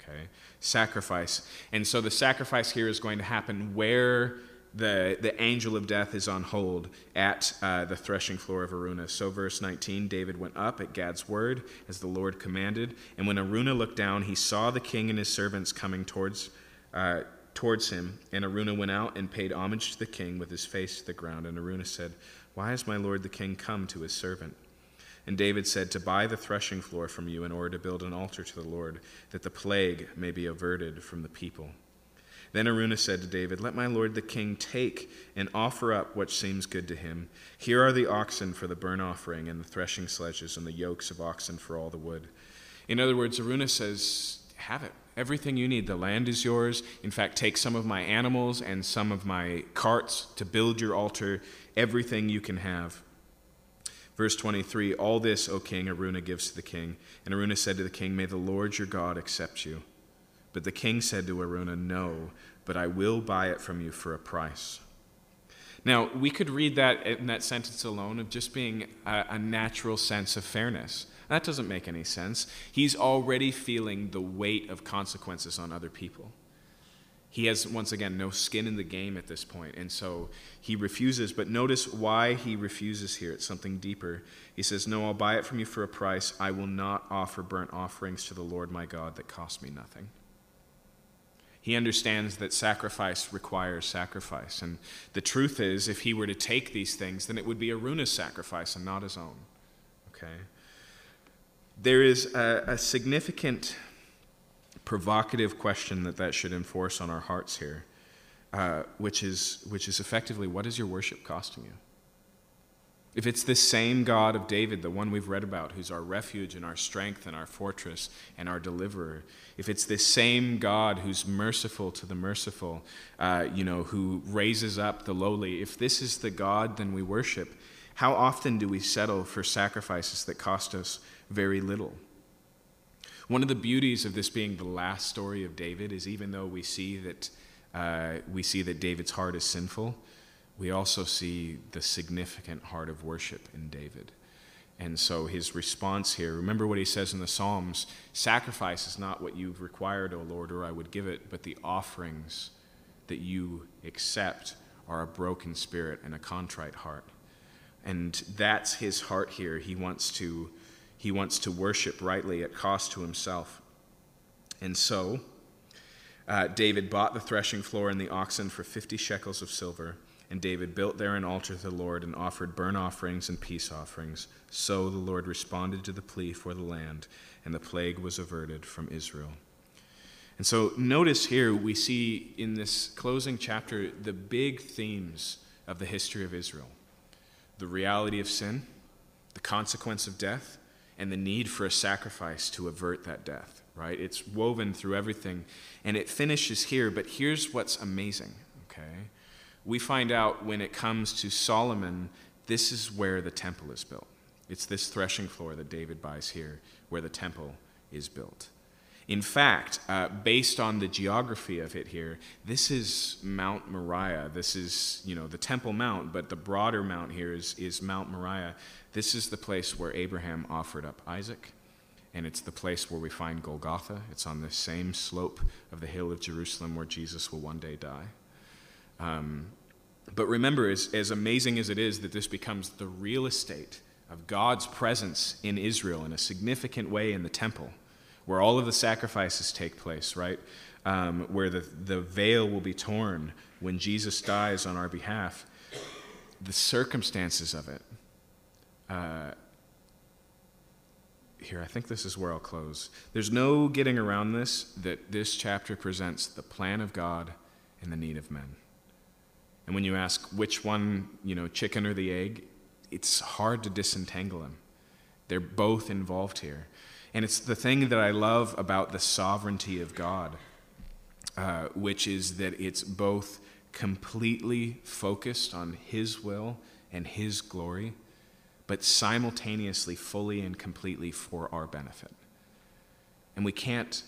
Okay, sacrifice. And so the sacrifice here is going to happen where the, the angel of death is on hold at uh, the threshing floor of Araunah. So, verse 19 David went up at Gad's word, as the Lord commanded. And when Araunah looked down, he saw the king and his servants coming towards, uh, towards him. And Araunah went out and paid homage to the king with his face to the ground. And Araunah said, why has my lord the king come to his servant? And David said, To buy the threshing floor from you in order to build an altar to the Lord, that the plague may be averted from the people. Then Araunah said to David, Let my lord the king take and offer up what seems good to him. Here are the oxen for the burnt offering, and the threshing sledges, and the yokes of oxen for all the wood. In other words, Araunah says, Have it. Everything you need. The land is yours. In fact, take some of my animals and some of my carts to build your altar everything you can have. Verse 23 All this, O king, Araunah gives to the king. And Araunah said to the king, May the Lord your God accept you. But the king said to Araunah, No, but I will buy it from you for a price. Now, we could read that in that sentence alone of just being a, a natural sense of fairness. That doesn't make any sense. He's already feeling the weight of consequences on other people he has, once again, no skin in the game at this point, and so he refuses. But notice why he refuses here. It's something deeper. He says, No, I'll buy it from you for a price. I will not offer burnt offerings to the Lord my God that cost me nothing. He understands that sacrifice requires sacrifice. And the truth is, if he were to take these things, then it would be Araunah's sacrifice and not his own. Okay? There is a, a significant provocative question that that should enforce on our hearts here, uh, which, is, which is effectively what is your worship costing you? if it's this same God of David, the one we've read about, who's our refuge and our strength and our fortress and our deliverer, if it's this same God who's merciful to the merciful, uh, you know, who raises up the lowly, if this is the God then we worship, how often do we settle for sacrifices that cost us very little? One of the beauties of this being the last story of David is even though we see that, uh, we see that David's heart is sinful, we also see the significant heart of worship in David. And so his response here, remember what he says in the Psalms sacrifice is not what you've required, O Lord, or I would give it, but the offerings that you accept are a broken spirit and a contrite heart. And that's his heart here. He wants to, he wants to worship rightly at cost to himself. And so uh, David bought the threshing floor and the oxen for 50 shekels of silver and David built there an altar to the Lord and offered burnt offerings and peace offerings. So the Lord responded to the plea for the land, and the plague was averted from Israel. And so notice here we see in this closing chapter the big themes of the history of Israel the reality of sin, the consequence of death, and the need for a sacrifice to avert that death, right? It's woven through everything. And it finishes here, but here's what's amazing, okay? we find out when it comes to Solomon, this is where the temple is built. It's this threshing floor that David buys here where the temple is built. In fact, uh, based on the geography of it here, this is Mount Moriah. This is, you know, the Temple Mount, but the broader mount here is, is Mount Moriah. This is the place where Abraham offered up Isaac, and it's the place where we find Golgotha. It's on the same slope of the hill of Jerusalem where Jesus will one day die. Um, but remember, as, as amazing as it is that this becomes the real estate of God's presence in Israel in a significant way in the temple, where all of the sacrifices take place, right? Um, where the, the veil will be torn when Jesus dies on our behalf. The circumstances of it. Uh, here, I think this is where I'll close. There's no getting around this that this chapter presents the plan of God and the need of men. And when you ask which one, you know, chicken or the egg, it's hard to disentangle them. They're both involved here. And it's the thing that I love about the sovereignty of God, uh, which is that it's both completely focused on His will and His glory, but simultaneously, fully and completely for our benefit. And we can't,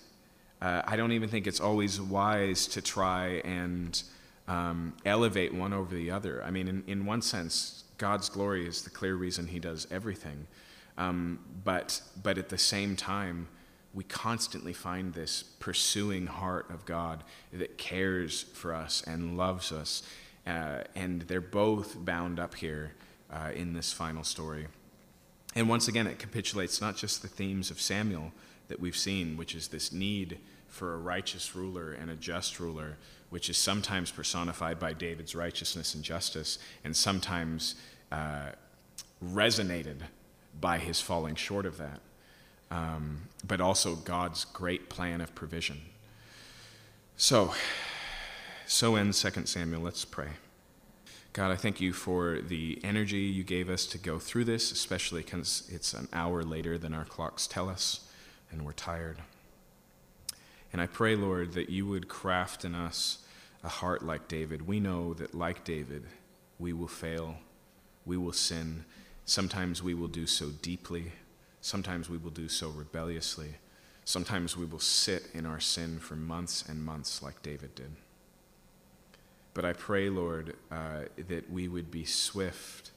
uh, I don't even think it's always wise to try and um, elevate one over the other. I mean, in, in one sense, God's glory is the clear reason He does everything. Um, but, but at the same time, we constantly find this pursuing heart of God that cares for us and loves us. Uh, and they're both bound up here uh, in this final story. And once again, it capitulates not just the themes of Samuel that we've seen, which is this need for a righteous ruler and a just ruler, which is sometimes personified by David's righteousness and justice, and sometimes uh, resonated by his falling short of that, um, but also God's great plan of provision. So, so ends 2 Samuel. Let's pray. God, I thank you for the energy you gave us to go through this, especially because it's an hour later than our clocks tell us, and we're tired. And I pray, Lord, that you would craft in us a heart like David. We know that, like David, we will fail, we will sin. Sometimes we will do so deeply, sometimes we will do so rebelliously, sometimes we will sit in our sin for months and months, like David did. But I pray, Lord, uh, that we would be swift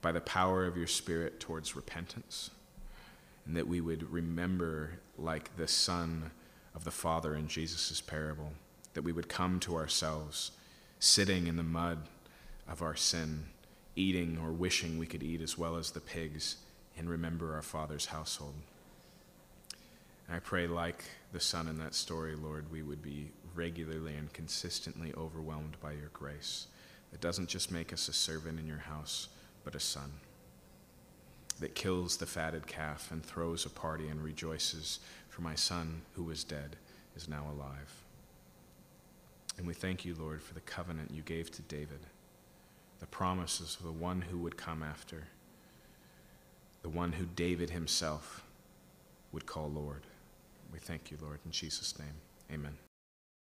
by the power of your Spirit towards repentance, and that we would remember, like the Son of the Father in Jesus' parable, that we would come to ourselves, sitting in the mud of our sin, eating or wishing we could eat as well as the pigs, and remember our Father's household. And I pray, like the Son in that story, Lord, we would be regularly and consistently overwhelmed by your grace that doesn't just make us a servant in your house, but a son. That kills the fatted calf and throws a party and rejoices, for my son who was dead is now alive. And we thank you, Lord, for the covenant you gave to David, the promises of the one who would come after, the one who David himself would call Lord. We thank you, Lord, in Jesus' name. Amen.